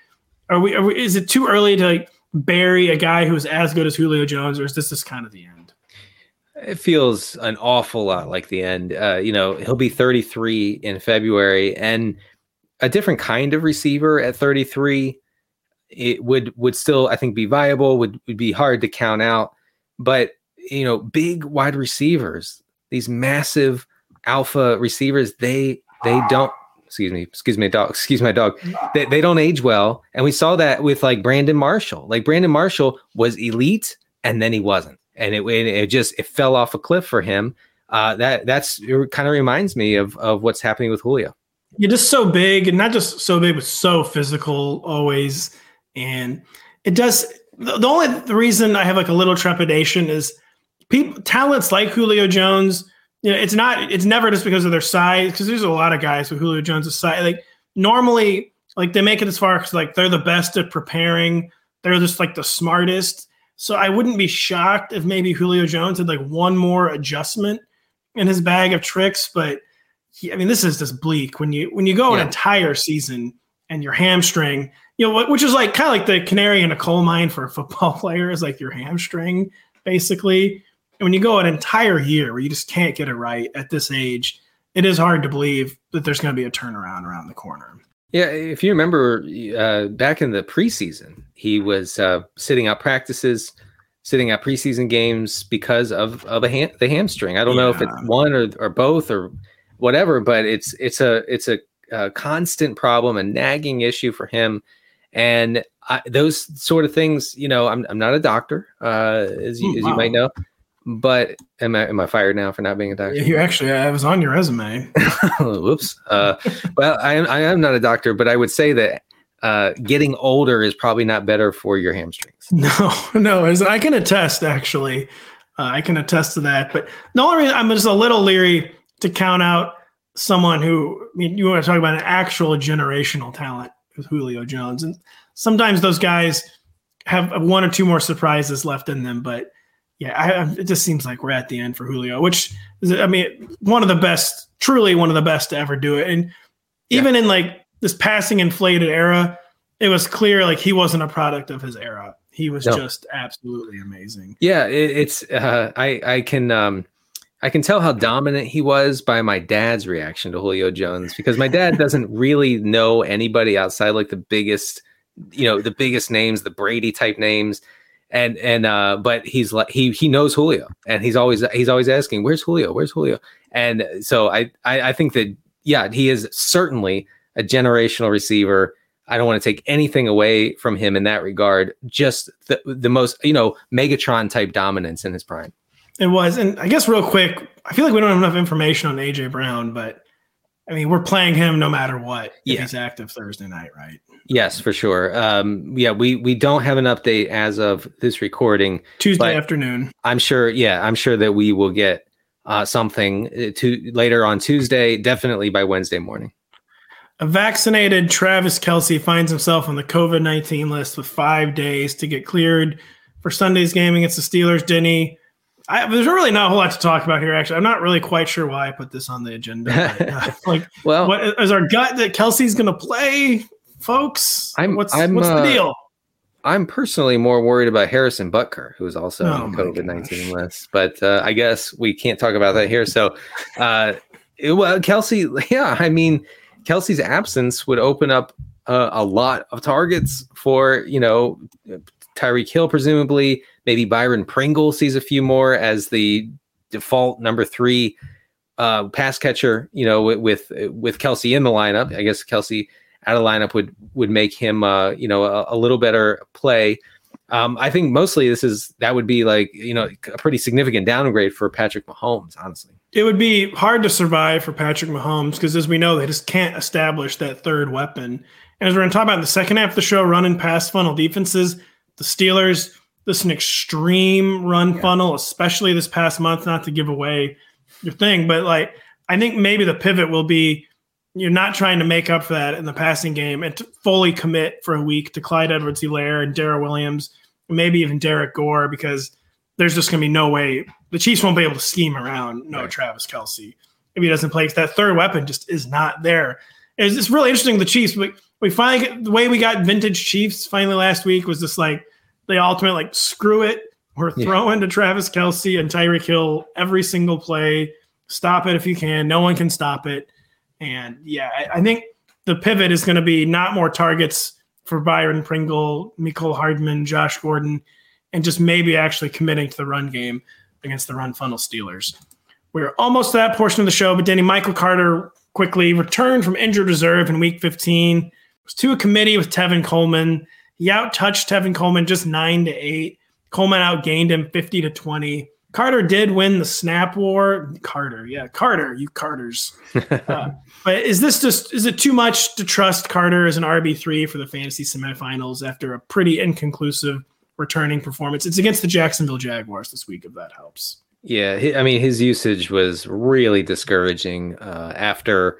are we, are we, is it too early to like bury a guy who's as good as Julio Jones, or is this just kind of the end? It feels an awful lot like the end. Uh, you know, he'll be 33 in February, and a different kind of receiver at 33 it would would still I think be viable, would, would be hard to count out. But you know, big wide receivers, these massive alpha receivers, they they don't excuse me, excuse me, dog, excuse my dog. They, they don't age well. And we saw that with like Brandon Marshall. Like Brandon Marshall was elite and then he wasn't. And it, it just it fell off a cliff for him. Uh, that that's kind of reminds me of of what's happening with Julio. You're just so big, and not just so big, but so physical always. And it does. The, the only the reason I have like a little trepidation is people talents like Julio Jones. You know, it's not. It's never just because of their size. Because there's a lot of guys with Julio Jones' size. Like normally, like they make it as far because like they're the best at preparing. They're just like the smartest. So I wouldn't be shocked if maybe Julio Jones had like one more adjustment in his bag of tricks. But he, I mean, this is just bleak when you when you go yeah. an entire season and your hamstring you know, which is like kind of like the canary in a coal mine for a football player is like your hamstring, basically. And when you go an entire year where you just can't get it right at this age, it is hard to believe that there's going to be a turnaround around the corner. Yeah, if you remember uh, back in the preseason, he was uh, sitting out practices, sitting out preseason games because of of a ham- the hamstring. I don't yeah. know if it's one or, or both or whatever, but it's it's a it's a, a constant problem, a nagging issue for him and I, those sort of things you know i'm, I'm not a doctor uh, as, you, as you might know but am I am I fired now for not being a doctor? Yeah, you actually I was on your resume. Whoops. Uh, well, I am I am not a doctor, but I would say that uh, getting older is probably not better for your hamstrings. No, no, as I can attest. Actually, uh, I can attest to that. But the only reason I'm just a little leery to count out someone who I mean, you want to talk about an actual generational talent with Julio Jones. And sometimes those guys have one or two more surprises left in them. But yeah, I, it just seems like we're at the end for Julio, which is, I mean, one of the best, truly one of the best to ever do it. And even yeah. in like this passing inflated era, it was clear like he wasn't a product of his era. He was no. just absolutely amazing. Yeah, it, it's uh, I I can um I can tell how dominant he was by my dad's reaction to Julio Jones because my dad doesn't really know anybody outside like the biggest, you know, the biggest names, the Brady type names. And and uh but he's like he he knows Julio and he's always he's always asking, Where's Julio? Where's Julio? And so I I, I think that yeah, he is certainly a generational receiver. I don't want to take anything away from him in that regard. Just the the most, you know, Megatron type dominance in his prime. It was, and I guess real quick, I feel like we don't have enough information on AJ Brown, but I mean, we're playing him no matter what yeah. he's active Thursday night, right? Yes, for sure. Um, yeah, we we don't have an update as of this recording. Tuesday afternoon. I'm sure. Yeah, I'm sure that we will get uh, something uh, to later on Tuesday. Definitely by Wednesday morning. A vaccinated Travis Kelce finds himself on the COVID 19 list with five days to get cleared for Sunday's game against the Steelers. Denny, I, there's really not a whole lot to talk about here. Actually, I'm not really quite sure why I put this on the agenda. Uh, like, well, what is our gut that Kelce's going to play, folks? I'm, what's I'm, what's the uh, deal? I'm personally more worried about Harrison Butker, who's also oh on the COVID 19 list. But uh, I guess we can't talk about that here. So, uh, it, well, Kelce, yeah, I mean, Kelce's absence would open up uh, a lot of targets for you know Tyreek Hill, presumably. Maybe Byron Pringle sees a few more as the default number three uh, pass catcher. You know, with, with Kelce in the lineup, I guess Kelce out of lineup would would make him uh, you know a, a little better play. Um, I think mostly this is that would be like you know a pretty significant downgrade for Patrick Mahomes. Honestly, it would be hard to survive for Patrick Mahomes because, as we know, they just can't establish that third weapon. And as we're going to talk about in the second half of the show, running past funnel defenses, the Steelers, this is an extreme run yeah. funnel, especially this past month, not to give away your thing, but like I think maybe the pivot will be you're not trying to make up for that in the passing game and to fully commit for a week to Clyde Edwards Helaire and Darrel Williams maybe even Derek Gore, because there's just going to be no way the Chiefs won't be able to scheme around no right. Travis Kelce if he doesn't play. Because that third weapon just is not there. It's, it's really interesting. The Chiefs, we, we finally get, the way we got vintage Chiefs finally last week was just like the ultimate like screw it. We're throwing yeah. to Travis Kelce and Tyreek Hill every single play. Stop it if you can. No one can stop it. And yeah, I, I think the pivot is going to be not more targets for Byron Pringle, Mecole Hardman, Josh Gordon, and just maybe actually committing to the run game against the run funnel Steelers. We're almost to that portion of the show, but Danny Michael Carter quickly returned from injured reserve in week 15. Was to a committee with Tevin Coleman. He outtouched Tevin Coleman just nine to eight. Coleman outgained him 50 to 20. Carter did win the snap war. Carter, yeah, Carter, you Carters. Uh, but is this just is it too much to trust Carter as an RB three for the fantasy semifinals after a pretty inconclusive returning performance? It's against the Jacksonville Jaguars this week. If that helps. Yeah, I mean his usage was really discouraging uh, after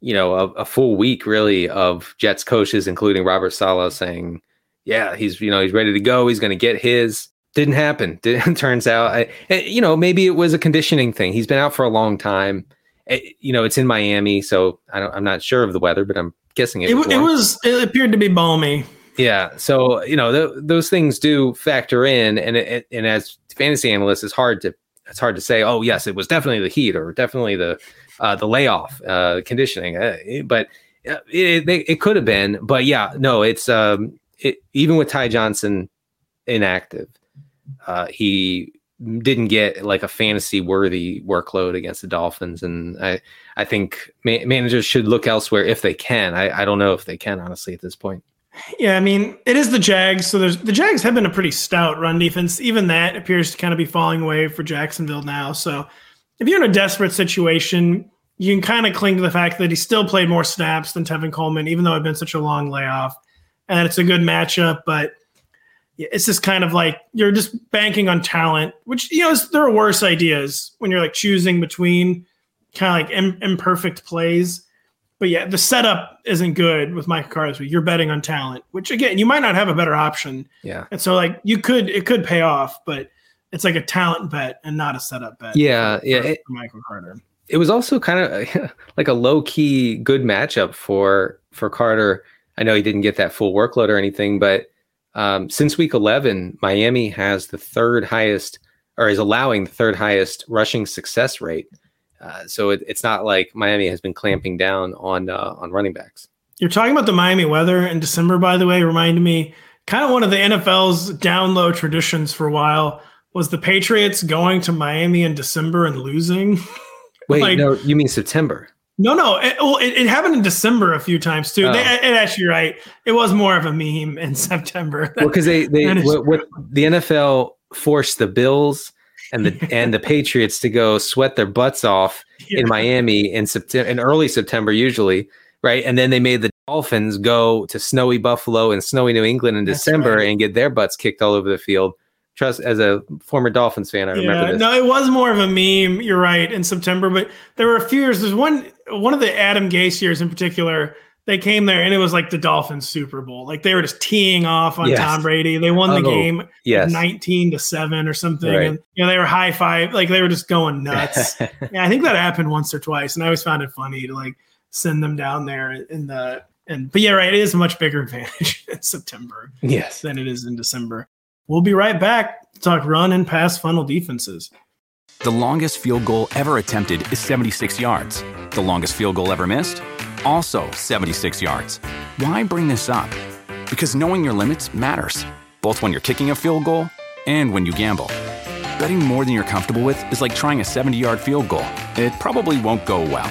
you know a, a, full week really of Jets coaches, including Robert Saleh, saying, "Yeah, he's you know he's ready to go. He's going to get his." Didn't happen. Didn't turns out, I, you know, maybe it was a conditioning thing. He's been out for a long time. It, eh, you know, it's in Miami, so I don't, I'm not sure of the weather, but I'm guessing it. It, was, it, was, it appeared to be balmy. Yeah, so you know th- those things do factor in, and it, and as fantasy analysts, it's hard to it's hard to say. Oh, yes, it was definitely the heat or definitely the uh, the layoff uh, conditioning, uh, but uh, it, it, it could have been. But yeah, no, it's um, it, even with Ty Johnson inactive, uh, he didn't get like a fantasy worthy workload against the Dolphins, and I I think ma- managers should look elsewhere if they can. I, I don't know if they can honestly at this point. Yeah, I mean, it is the Jags. So there's the Jags have been a pretty stout run defense. Even that appears to kind of be falling away for Jacksonville now. So if you're in a desperate situation, you can kind of cling to the fact that he still played more snaps than Tevin Coleman, even though it's been such a long layoff. And it's a good matchup, but it's just kind of like you're just banking on talent, which you know there are worse ideas when you're like choosing between kind of like Im- imperfect plays but yeah, the setup isn't good with Michael Carter. You're betting on talent, which again, you might not have a better option. Yeah. And so like you could it could pay off, but it's like a talent bet and not a setup bet. Yeah, for, yeah. For, for Michael Carter. It was also kind of like a low key good matchup for for Carter. I know he didn't get that full workload or anything, but um, since week 11, Miami has the third highest or is allowing the third highest rushing success rate uh, so it, it's not like Miami has been clamping down on uh, on running backs. You're talking about the Miami weather in December, by the way, reminded me kind of one of the NFL's down low traditions for a while was the Patriots going to Miami in December and losing. Wait, like, no, you mean September? No, no. It, well, it, it, happened in December a few times too. Oh. They, it, actually right. It was more of a meme in September. well, because they they what, what the NFL forced the Bills and the and the Patriots to go sweat their butts off yeah. in Miami in September in early September usually, right? And then they made the Dolphins go to snowy Buffalo and snowy New England in That's December right. and get their butts kicked all over the field. Trust as a former Dolphins fan, I remember yeah, this. No, it was more of a meme. You're right in September, but there were a few years. There's one one of the Adam Gase years in particular they came there and it was like the Dolphins Super Bowl. Like they were just teeing off on yes. Tom Brady. They won the oh, game yes. 19 to 7 or something. Right. And you know, they were high five, like they were just going nuts. yeah, I think that happened once or twice. And I always found it funny to like send them down there in the and but yeah, right. It is a much bigger advantage in September yes than it is in December. We'll be right back talk run and pass funnel defenses. The longest field goal ever attempted is 76 yards. The longest field goal ever missed? also 76 yards. Why bring this up? Because knowing your limits matters, both when you're kicking a field goal and when you gamble. Betting more than you're comfortable with is like trying a 70 yard field goal, it probably won't go well.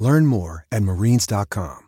Learn more at marines.com.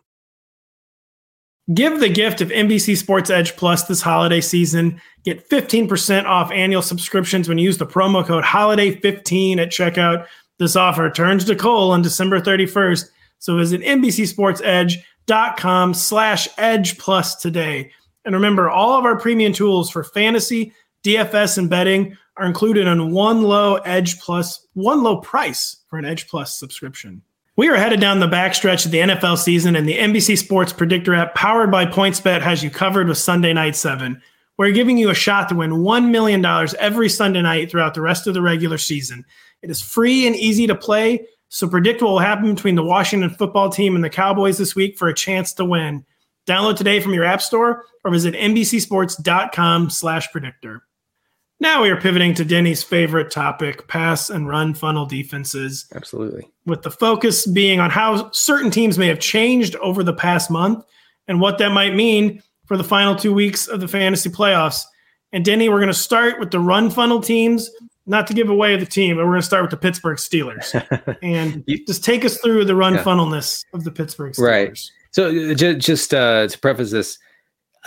Give the gift of NBC Sports Edge Plus this holiday season. Get 15% off annual subscriptions when you use the promo code HOLIDAY15 at checkout. This offer turns to coal on December 31st. So visit NBCSportsEdge.com slash Edge Plus today. And remember, all of our premium tools for fantasy, DFS, and betting are included in one low Edge Plus, one low price for an Edge Plus subscription. We are headed down the backstretch of the NFL season, and the NBC Sports Predictor app, powered by PointsBet, has you covered with Sunday Night 7. We're giving you a shot to win $1 million every Sunday night throughout the rest of the regular season. It is free and easy to play, so predict what will happen between the Washington football team and the Cowboys this week for a chance to win. Download today from your app store or visit NBCSports.com slash predictor. Now we are pivoting to Denny's favorite topic pass and run funnel defenses. Absolutely. With the focus being on how certain teams may have changed over the past month and what that might mean for the final two weeks of the fantasy playoffs. And Denny, we're going to start with the run funnel teams, not to give away the team, but we're going to start with the Pittsburgh Steelers. and just take us through the run yeah. funnelness of the Pittsburgh Steelers. Right. So uh, just uh, to preface this,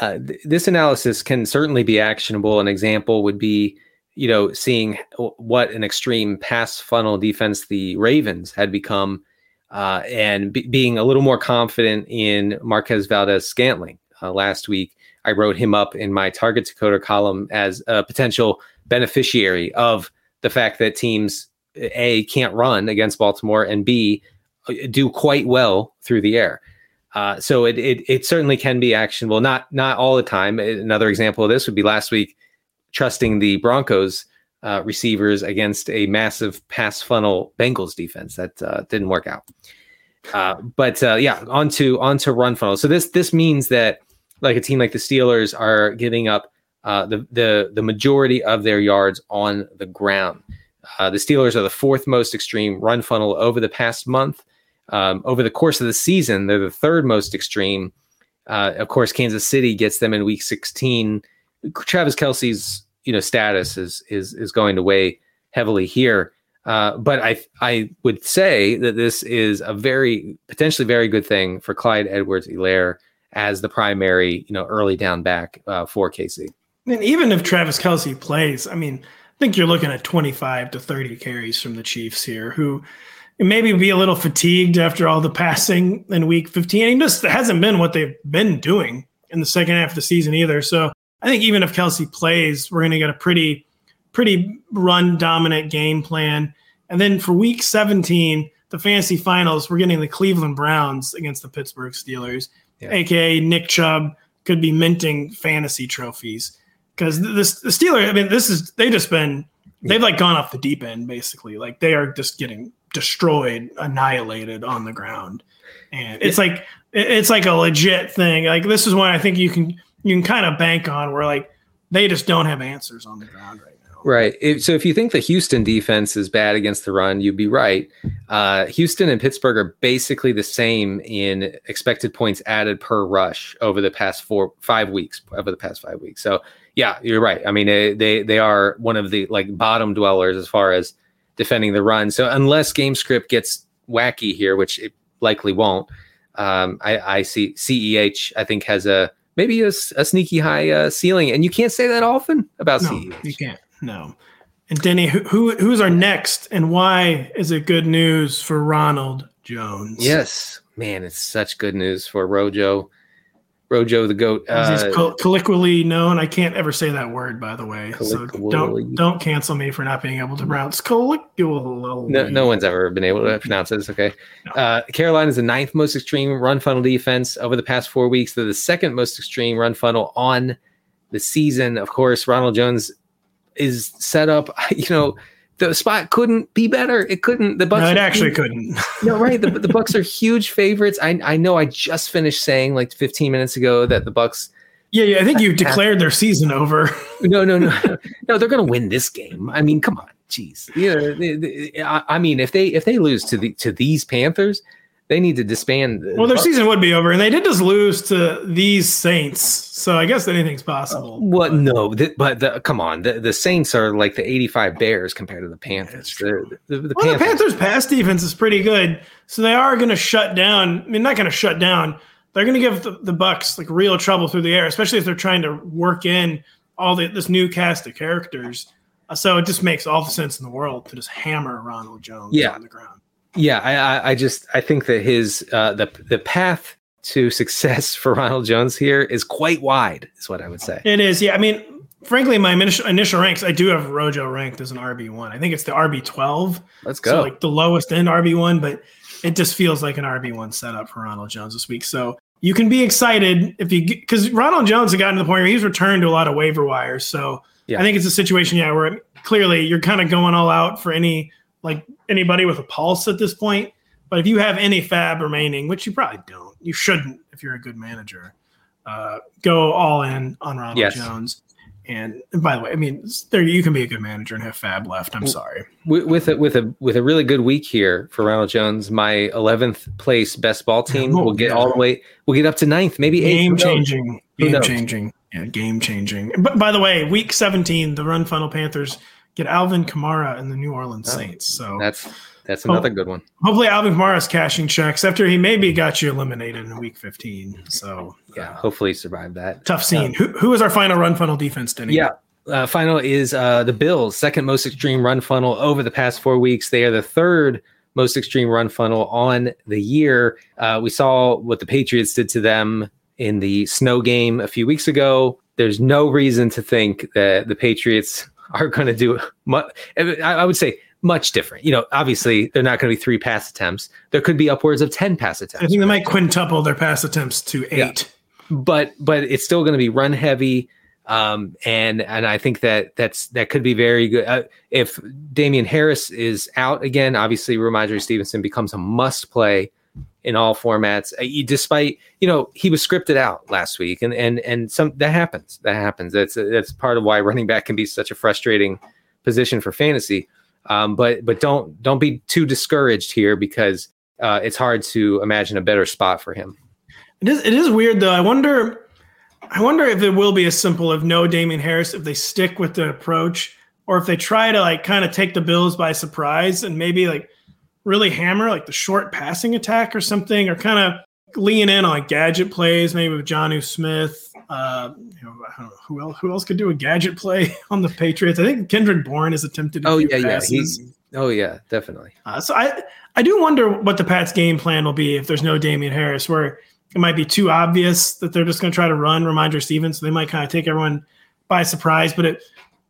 uh, th- this analysis can certainly be actionable. An example would be, you know, seeing what an extreme pass funnel defense the Ravens had become, uh, and b- being a little more confident in Marquez Valdes Scantling. Uh, last week, I wrote him up in my target decoder column as a potential beneficiary of the fact that teams a can't run against Baltimore and b uh, do quite well through the air. Uh, so it, it, it certainly can be actionable. Not not all the time. Another example of this would be last week, trusting the Broncos uh, receivers against a massive pass funnel Bengals defense that uh, didn't work out. Uh, but uh, yeah, onto onto run funnel. So this this means that like a team like the Steelers are giving up the the the majority of their yards on the ground. the Steelers are the fourth most extreme run funnel over the past month. Um, over the course of the season, they're the third most extreme. Uh, of course, Kansas City gets them in Week 16. Travis Kelce's you know status is is is going to weigh heavily here. Uh, but I I would say that this is a very potentially very good thing for Clyde Edwards-Helaire as the primary you know early down back uh, for KC. And even if Travis Kelce plays, I mean, I think you're looking at 25 to 30 carries from the Chiefs here, who maybe be a little fatigued after all the passing in week 15. He just hasn't been what they've been doing in the second half of the season either. So I think even if Kelce plays, we're going to get a pretty, pretty run dominant game plan. And then for week 17, the fantasy finals, we're getting the Cleveland Browns against the Pittsburgh Steelers, yeah. aka Nick Chubb could be minting fantasy trophies because this the Steelers. I mean, this is they just been they've like gone off the deep end basically. Like they are just getting destroyed, annihilated on the ground. And it's like it's like a legit thing. Like this is one I think you can you can kind of bank on where like they just don't have answers on the ground right now. Right. So if you think the Houston defense is bad against the run, you'd be right. Uh, Houston and Pittsburgh are basically the same in expected points added per rush over the past four five weeks over the past five weeks. So yeah, you're right. I mean, they they are one of the like bottom dwellers as far as defending the run. So unless game script gets wacky here, which it likely won't, um, I, I, see CEH. I think has a maybe a, a sneaky high uh, ceiling, and you can't say that often about no, CEH. You can't. No. And Denny, who, who who's our next, and why is it good news for Ronald Jones? Yes, man, it's such good news for Rojo. Rojo the goat. Uh, he's colloquially known. I can't ever say that word, by the way. So don't don't cancel me for not being able to pronounce colloquially. No, no one's ever been able to pronounce this. Okay. No. Uh, Carolina is the ninth most extreme run funnel defense over the past four weeks. They're the second most extreme run funnel on the season. Of course, Ronald Jones is set up. You know, the spot couldn't be better. It couldn't. The Bucs. No, it actually huge- couldn't. No, right. The, the Bucs are huge favorites. I I know. I just finished saying like 15 minutes ago that the Bucs. Yeah, yeah. I think you declared their season over. No, no, no, no. They're going to win this game. I mean, come on, jeez. Yeah, they- they- I, I mean, if they if they lose to the to these Panthers, they need to disband. the Well, their Bucs. season would be over, and they did just lose to these Saints. So I guess anything's possible. What? No, th- but the, come on. The, the Saints are like the 85 Bears compared to the Panthers. The, the, the Well, the Panthers. Panthers' pass defense is pretty good, so they are going to shut down. I mean, not going to shut down. They're going to give the, the Bucs like real trouble through the air, especially if they're trying to work in all the, this new cast of characters. Uh, so it just makes all the sense in the world to just hammer Ronald Jones Yeah. on the ground. Yeah, I, I, just I think that his uh, the the path to success for Ronald Jones here is quite wide. Is what I would say. It is, yeah. I mean, frankly, my initial, initial ranks, I do have Rojo ranked as an RB one. I think it's the RB twelve. Let's So go. like the lowest end RB one, but it just feels like an RB one setup for Ronald Jones this week. So you can be excited if you because Ronald Jones had gotten to the point where he's returned to a lot of waiver wires. So Yeah. I think it's a situation, yeah, where clearly you're kind of going all out for any like anybody with a pulse at this point. But if you have any FAAB remaining, which you probably don't, you shouldn't if you're a good manager, uh, go all in on Ronald Yes. Jones. And, and by the way, I mean there you can be a good manager and have FAAB left. I'm sorry. with, with a with a with a really good week here for Ronald Jones, my 11th place best ball team Oh, will get yeah. all the way. We'll get up to ninth, maybe eighth. game who changing game knows? changing yeah game changing but by the way week 17 the run funnel panthers get alvin kamara and the new orleans Oh, saints so That's that's another good one. hopefully alvin kamara's cashing checks after he maybe got you eliminated in week 15 so Yeah, hopefully survive that. tough scene who, who is our final run funnel defense Denny? Yeah. Uh, final is uh, the Bills' second most extreme run funnel over the past four weeks. They are the third most extreme run funnel on the year. Uh, we saw what the Patriots did to them in the snow game a few weeks ago. There's no reason to think that the Patriots are going to do much. I would say much different. You know, obviously they're not going to be three pass attempts. There could be upwards of ten pass attempts i think they might quintuple their pass attempts to Yeah. eight but but it's still going to be run heavy um and and i think that that's that could be very good uh, if damien harris is out again obviously rhamondre stevenson becomes a must play in all formats uh, despite you know he was scripted out last week and and and some that happens that happens that's that's part of why running back can be such a frustrating position for fantasy um but but don't don't be too discouraged here because uh it's hard to imagine a better spot for him It is. It is weird though. I wonder. I wonder if it will be as simple of no Damien Harris if they stick with the approach, or if they try to like kind of take the Bills by surprise and maybe like really hammer like the short passing attack or something, or kind of lean in on gadget plays, maybe with Jonnu Smith. Uh, you know, I don't know who else. Who else could do a gadget play on the Patriots? I think Kendrick Bourne has attempted. Oh yeah, yeah. passes. He, oh yeah, definitely. Uh, so I I do wonder what the Pats' game plan will be if there's no Damien Harris, where it might be too obvious that they're just going to try to run Rhamondre Stevens. So they might kind of take everyone by surprise. But it,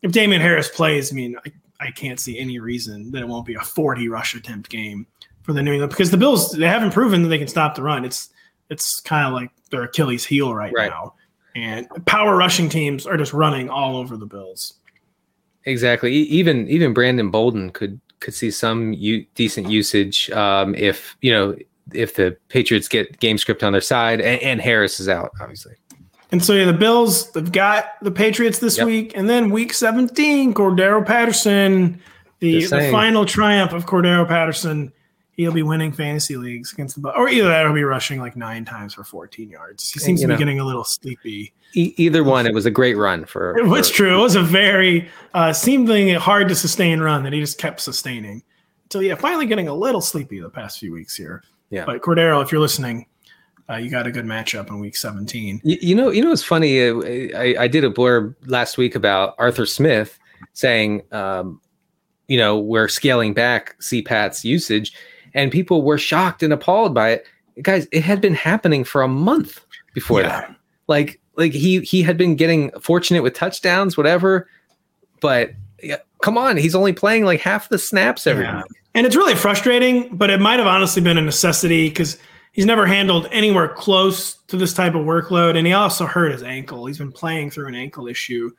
if Damien Harris plays, I mean, I, I can't see any reason that it won't be a 40 rush attempt game for the New England because the Bills they haven't proven that they can stop the run. It's it's kind of like their Achilles heel right, Right. now. And power rushing teams are just running all over the Bills. Exactly. Even even Brandon Bolden could could see some u- decent usage um, if you know if the Patriots get game script on their side and, and Harris is out, obviously. And so yeah, the Bills they've got the Patriots this Yep. week, and then Week 17, Cordarrelle Patterson, the, the final triumph of Cordarrelle Patterson. He'll be winning fantasy leagues against the or either that, or he'll be rushing like nine times for 14 yards. He seems you to be know. getting a little sleepy. E- either one, it was a great run for. It was for- true. It was a very uh, seemingly hard to sustain run that he just kept sustaining. So yeah, finally getting a little sleepy the past few weeks here. Yeah. But Cordarrelle, if you're listening, uh, you got a good matchup in Week 17. You, you know, you know, it's funny. uh, I, I did a blurb last week about Arthur Smith saying, um, you know, we're scaling back CPAT's usage, and people were shocked and appalled by it. Guys, it had been happening for a month before Yeah. that. Like, like he he had been getting fortunate with touchdowns, whatever. But yeah, come on, he's only playing like half the snaps every Yeah. week. And it's really frustrating, but it might have honestly been a necessity because he's never handled anywhere close to this type of workload. And he also hurt his ankle. He's been playing through an ankle issue.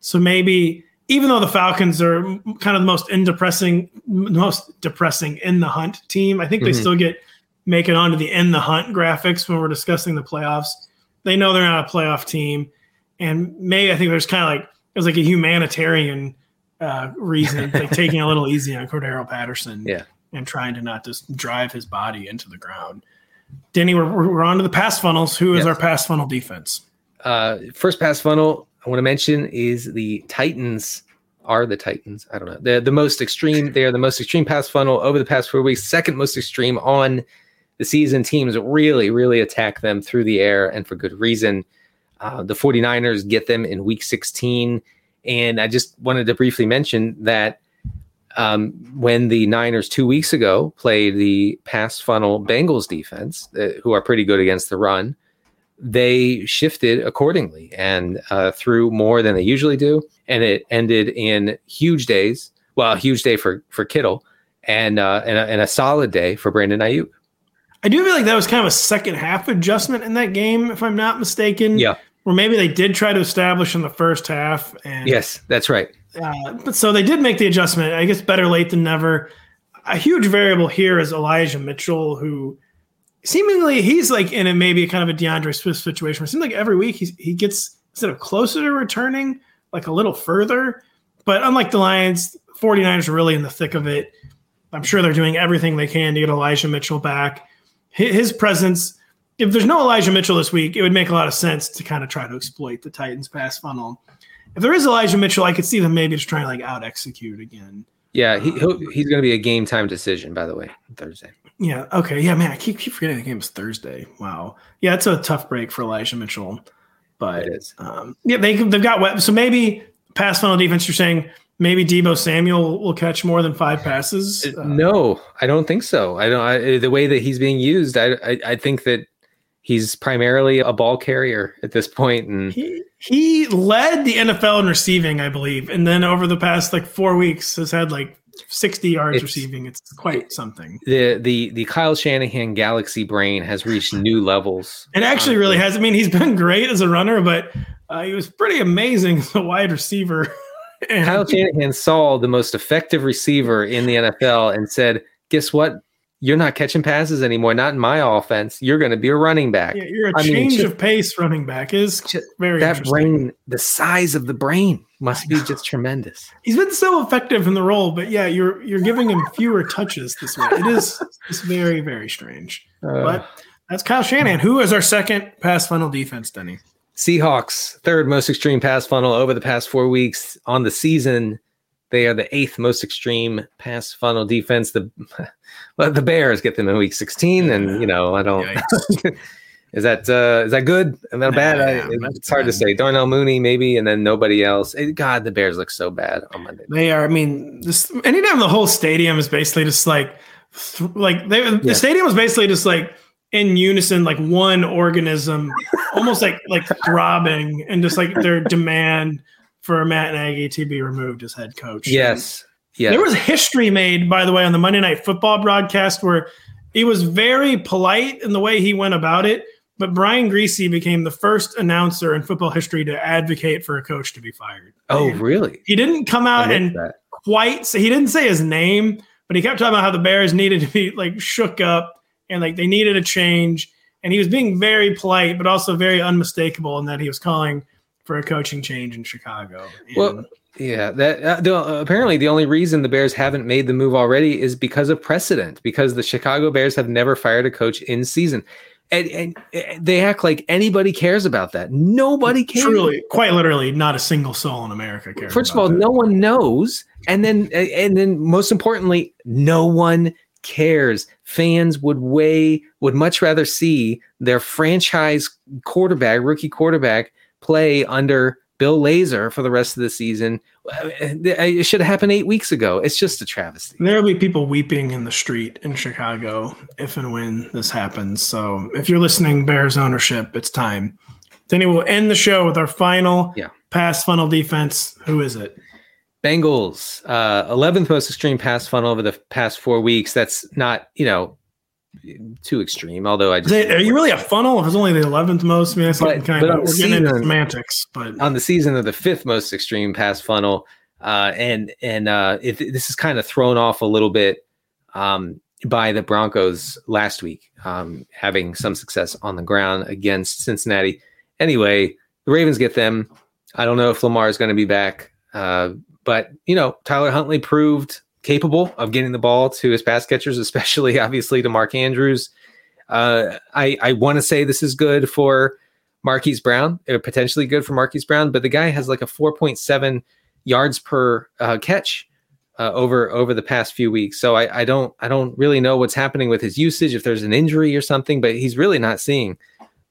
So maybe even though the Falcons are kind of the most depressing, most depressing in the hunt team, I think they Mhm. still get make it onto the in the hunt graphics when we're discussing the playoffs. They know they're not a playoff team, and maybe I think there's kind of like there's like a humanitarian uh, reason, like taking a little easy on Cordarrelle Patterson, Yeah. and trying to not just drive his body into the ground. Denny, we're, we're on to the pass funnels. Who is Yes. our pass funnel defense? Uh, first pass funnel I want to mention is the Titans are the Titans. I don't know. They're the most extreme. They are the most extreme pass funnel over the past four weeks. Second most extreme on the season. Teams really, really attack them through the air and for good reason. Uh, the 49ers get them in week 16. And I just wanted to briefly mention that um, when the Niners two weeks ago played the pass funnel Bengals defense, uh, who are pretty good against the run, they shifted accordingly and uh, threw more than they usually do, and it ended in huge days. Well, a huge day for for Kittle, and uh, and, a, and a solid day for Brandon Aiyuk. I do feel like that was kind of a second half adjustment in that game, if I'm not mistaken. Yeah. Or maybe they did try to establish in the first half. And Yes, that's right. Uh, but so they did make the adjustment. I guess better late than never. A huge variable here is Elijah Mitchell, who seemingly he's like in a maybe kind of a D'Andre Swift situation. Where it seems like every week he's, he gets instead of closer to returning, like a little further. But unlike the Lions, 49ers are really in the thick of it. I'm sure they're doing everything they can to get Elijah Mitchell back. His presence, if there's no Elijah Mitchell this week, it would make a lot of sense to kind of try to exploit the Titans pass funnel. If there is Elijah Mitchell, I could see them maybe just trying to like out execute again. Yeah, he he'll, he's going to be a game time decision. By the way, Thursday. Yeah. Okay. Yeah, man. I keep keep forgetting the game is Thursday. Wow. Yeah, it's a tough break for Elijah Mitchell. But It is. um, yeah, they they've got web. So maybe pass funnel defense. You're saying maybe Deebo Samuel will catch more than five passes. Uh, no, I don't think so. I don't. I, the way that he's being used, I, I I think that he's primarily a ball carrier at this point, and He he led the NFL in receiving, I believe, and then over the past like four weeks has had like 60 yards It's- receiving. It's quite something. the the the Kyle Shanahan galaxy brain has reached new levels. It actually really has. I mean, he's been great as a runner, but uh, he was pretty amazing as a wide receiver. And- Kyle Shanahan saw the most effective receiver in the NFL and said, "Guess what? You're not catching passes anymore. Not in my offense. You're going to be a running back." Yeah, you're a I mean, change just- of pace running back is very that brain, the size of the brain, must be just tremendous. He's been so effective in the role, but yeah, you're you're giving him fewer touches this way. It is it's very very strange. Uh, But that's Kyle Shanahan, who is our second pass funnel defense, Denny. Seahawks, third most extreme pass funnel over the past four weeks on the season. They are the eighth most extreme pass funnel defense. The well, the Bears get them in week 16, and you know I don't. is that uh, is that good? Is that bad? I, Nah, that's it's hard to say. Darnell Mooney maybe, and then nobody else. God, the Bears look so bad on Monday. They are. I mean, this anytime the whole stadium is basically just like, th- like they, the Yeah. stadium was basically just like in unison, like one organism, almost like like throbbing, and just like their demand for Matt Nagy to be removed as head coach. Yes, yes. There was history made, by the way, on the Monday Night Football broadcast where he was very polite in the way he went about it. But Brian Griese became the first announcer in football history to advocate for a coach to be fired. oh, And really? He didn't come out and that. quite say he didn't say his name, but he kept talking about how the Bears needed to be like shook up and like they needed a change. And he was being very polite, but also very unmistakable in that he was calling for a coaching change in Chicago. And Well, yeah, that uh, the, uh, apparently the only reason the Bears haven't made the move already is because of precedent. Because the Chicago Bears have never fired a coach in season, and, and uh, they act like anybody cares about that. Nobody cares. truly, quite literally, not a single soul in America cares. First of all, that. no one knows, and then and then most importantly, no one cares. Fans would way would much rather see their franchise quarterback, rookie quarterback, play under Bill Lazor for the rest of the season. Uh, It should have happened eight weeks ago. It's just a travesty. There'll be people weeping in the street in Chicago if and when this happens. So if you're listening, Bears ownership, it's time. Then we'll end the show with our final Yeah. pass funnel defense. Who is it? Bengals, uh, 11th most extreme pass funnel over the past four weeks. That's not, you know, too extreme. Although I just it- are you really a funnel if it's only the 11th most? I mean, that's But- kind but of we're getting into semantics, but on the season of the fifth most extreme pass funnel. uh, and and uh, it, this is kind of thrown off a little bit um, by the Broncos last week, um, having some success on the ground against Cincinnati. Anyway, the Ravens get them. I don't know if Lamar is going to be back, uh, but you know Tyler Huntley proved capable of getting the ball to his pass catchers, especially obviously to Mark Andrews. Uh, I I want to say this is good for Marquise Brown, or potentially good for Marquise Brown, but the guy has like a 4.7 yards per uh, catch uh, over over the past few weeks. So I, I don't I don't really know what's happening with his usage if there's an injury or something, but he's really not seeing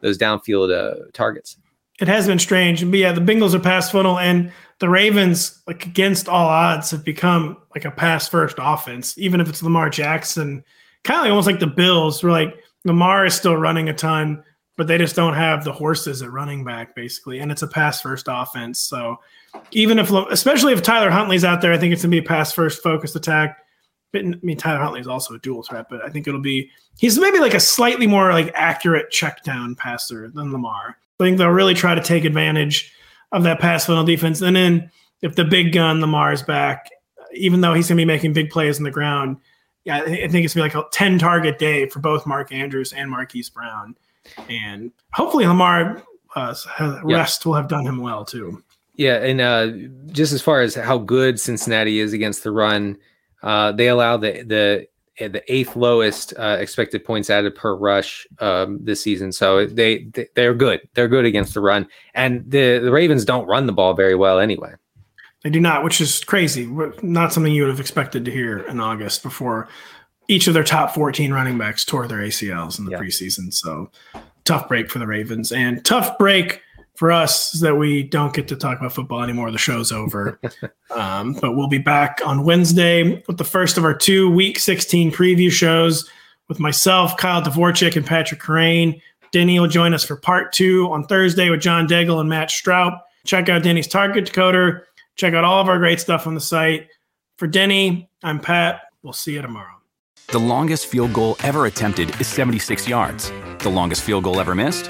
those downfield uh, targets. It has been strange, but yeah, the Bengals are pass funnel, and the Ravens, like against all odds, have become like a pass first offense. Even if it's Lamar Jackson, kind of like almost like the Bills, where like Lamar is still running a ton, but they just don't have the horses at running back, basically. And it's a pass first offense. So even if, especially if Tyler Huntley's out there, I think it's going to be a pass first focused attack. But, I mean, Tyler Huntley is also a dual threat, but I think it'll be, he's maybe like a slightly more like accurate check down passer than Lamar. I think they'll really try to take advantage of that pass funnel defense. And then if the big gun Lamar is back, even though he's going to be making big plays on the ground, yeah, I think it's going to be like a 10 target day for both Mark Andrews and Marquise Brown and hopefully Lamar uh, rest yeah. will have done him well too. Yeah, and uh, just as far as how good Cincinnati is against the run, uh, they allow the the the eighth lowest uh, expected points added per rush um, this season. So they, they are good. They're good against the run, and the the Ravens don't run the ball very well anyway. They do not, which is crazy. Not something you would have expected to hear in August before each of their top 14 running backs tore their ACLs in the yeah. preseason. So tough break for the Ravens and tough break for us is that we don't get to talk about football anymore. The show's over. um, but we'll be back on Wednesday with the first of our two week 16 preview shows with myself, Kyle Dvorchak, and Patrick Kerrane. Denny will join us for part two on Thursday with John Daigle and Matt Straub. Check out Denny's Target Decoder. Check out all of our great stuff on the site. For Denny, I'm Pat. We'll see you tomorrow. The longest field goal ever attempted is 76 yards. The longest field goal ever missed?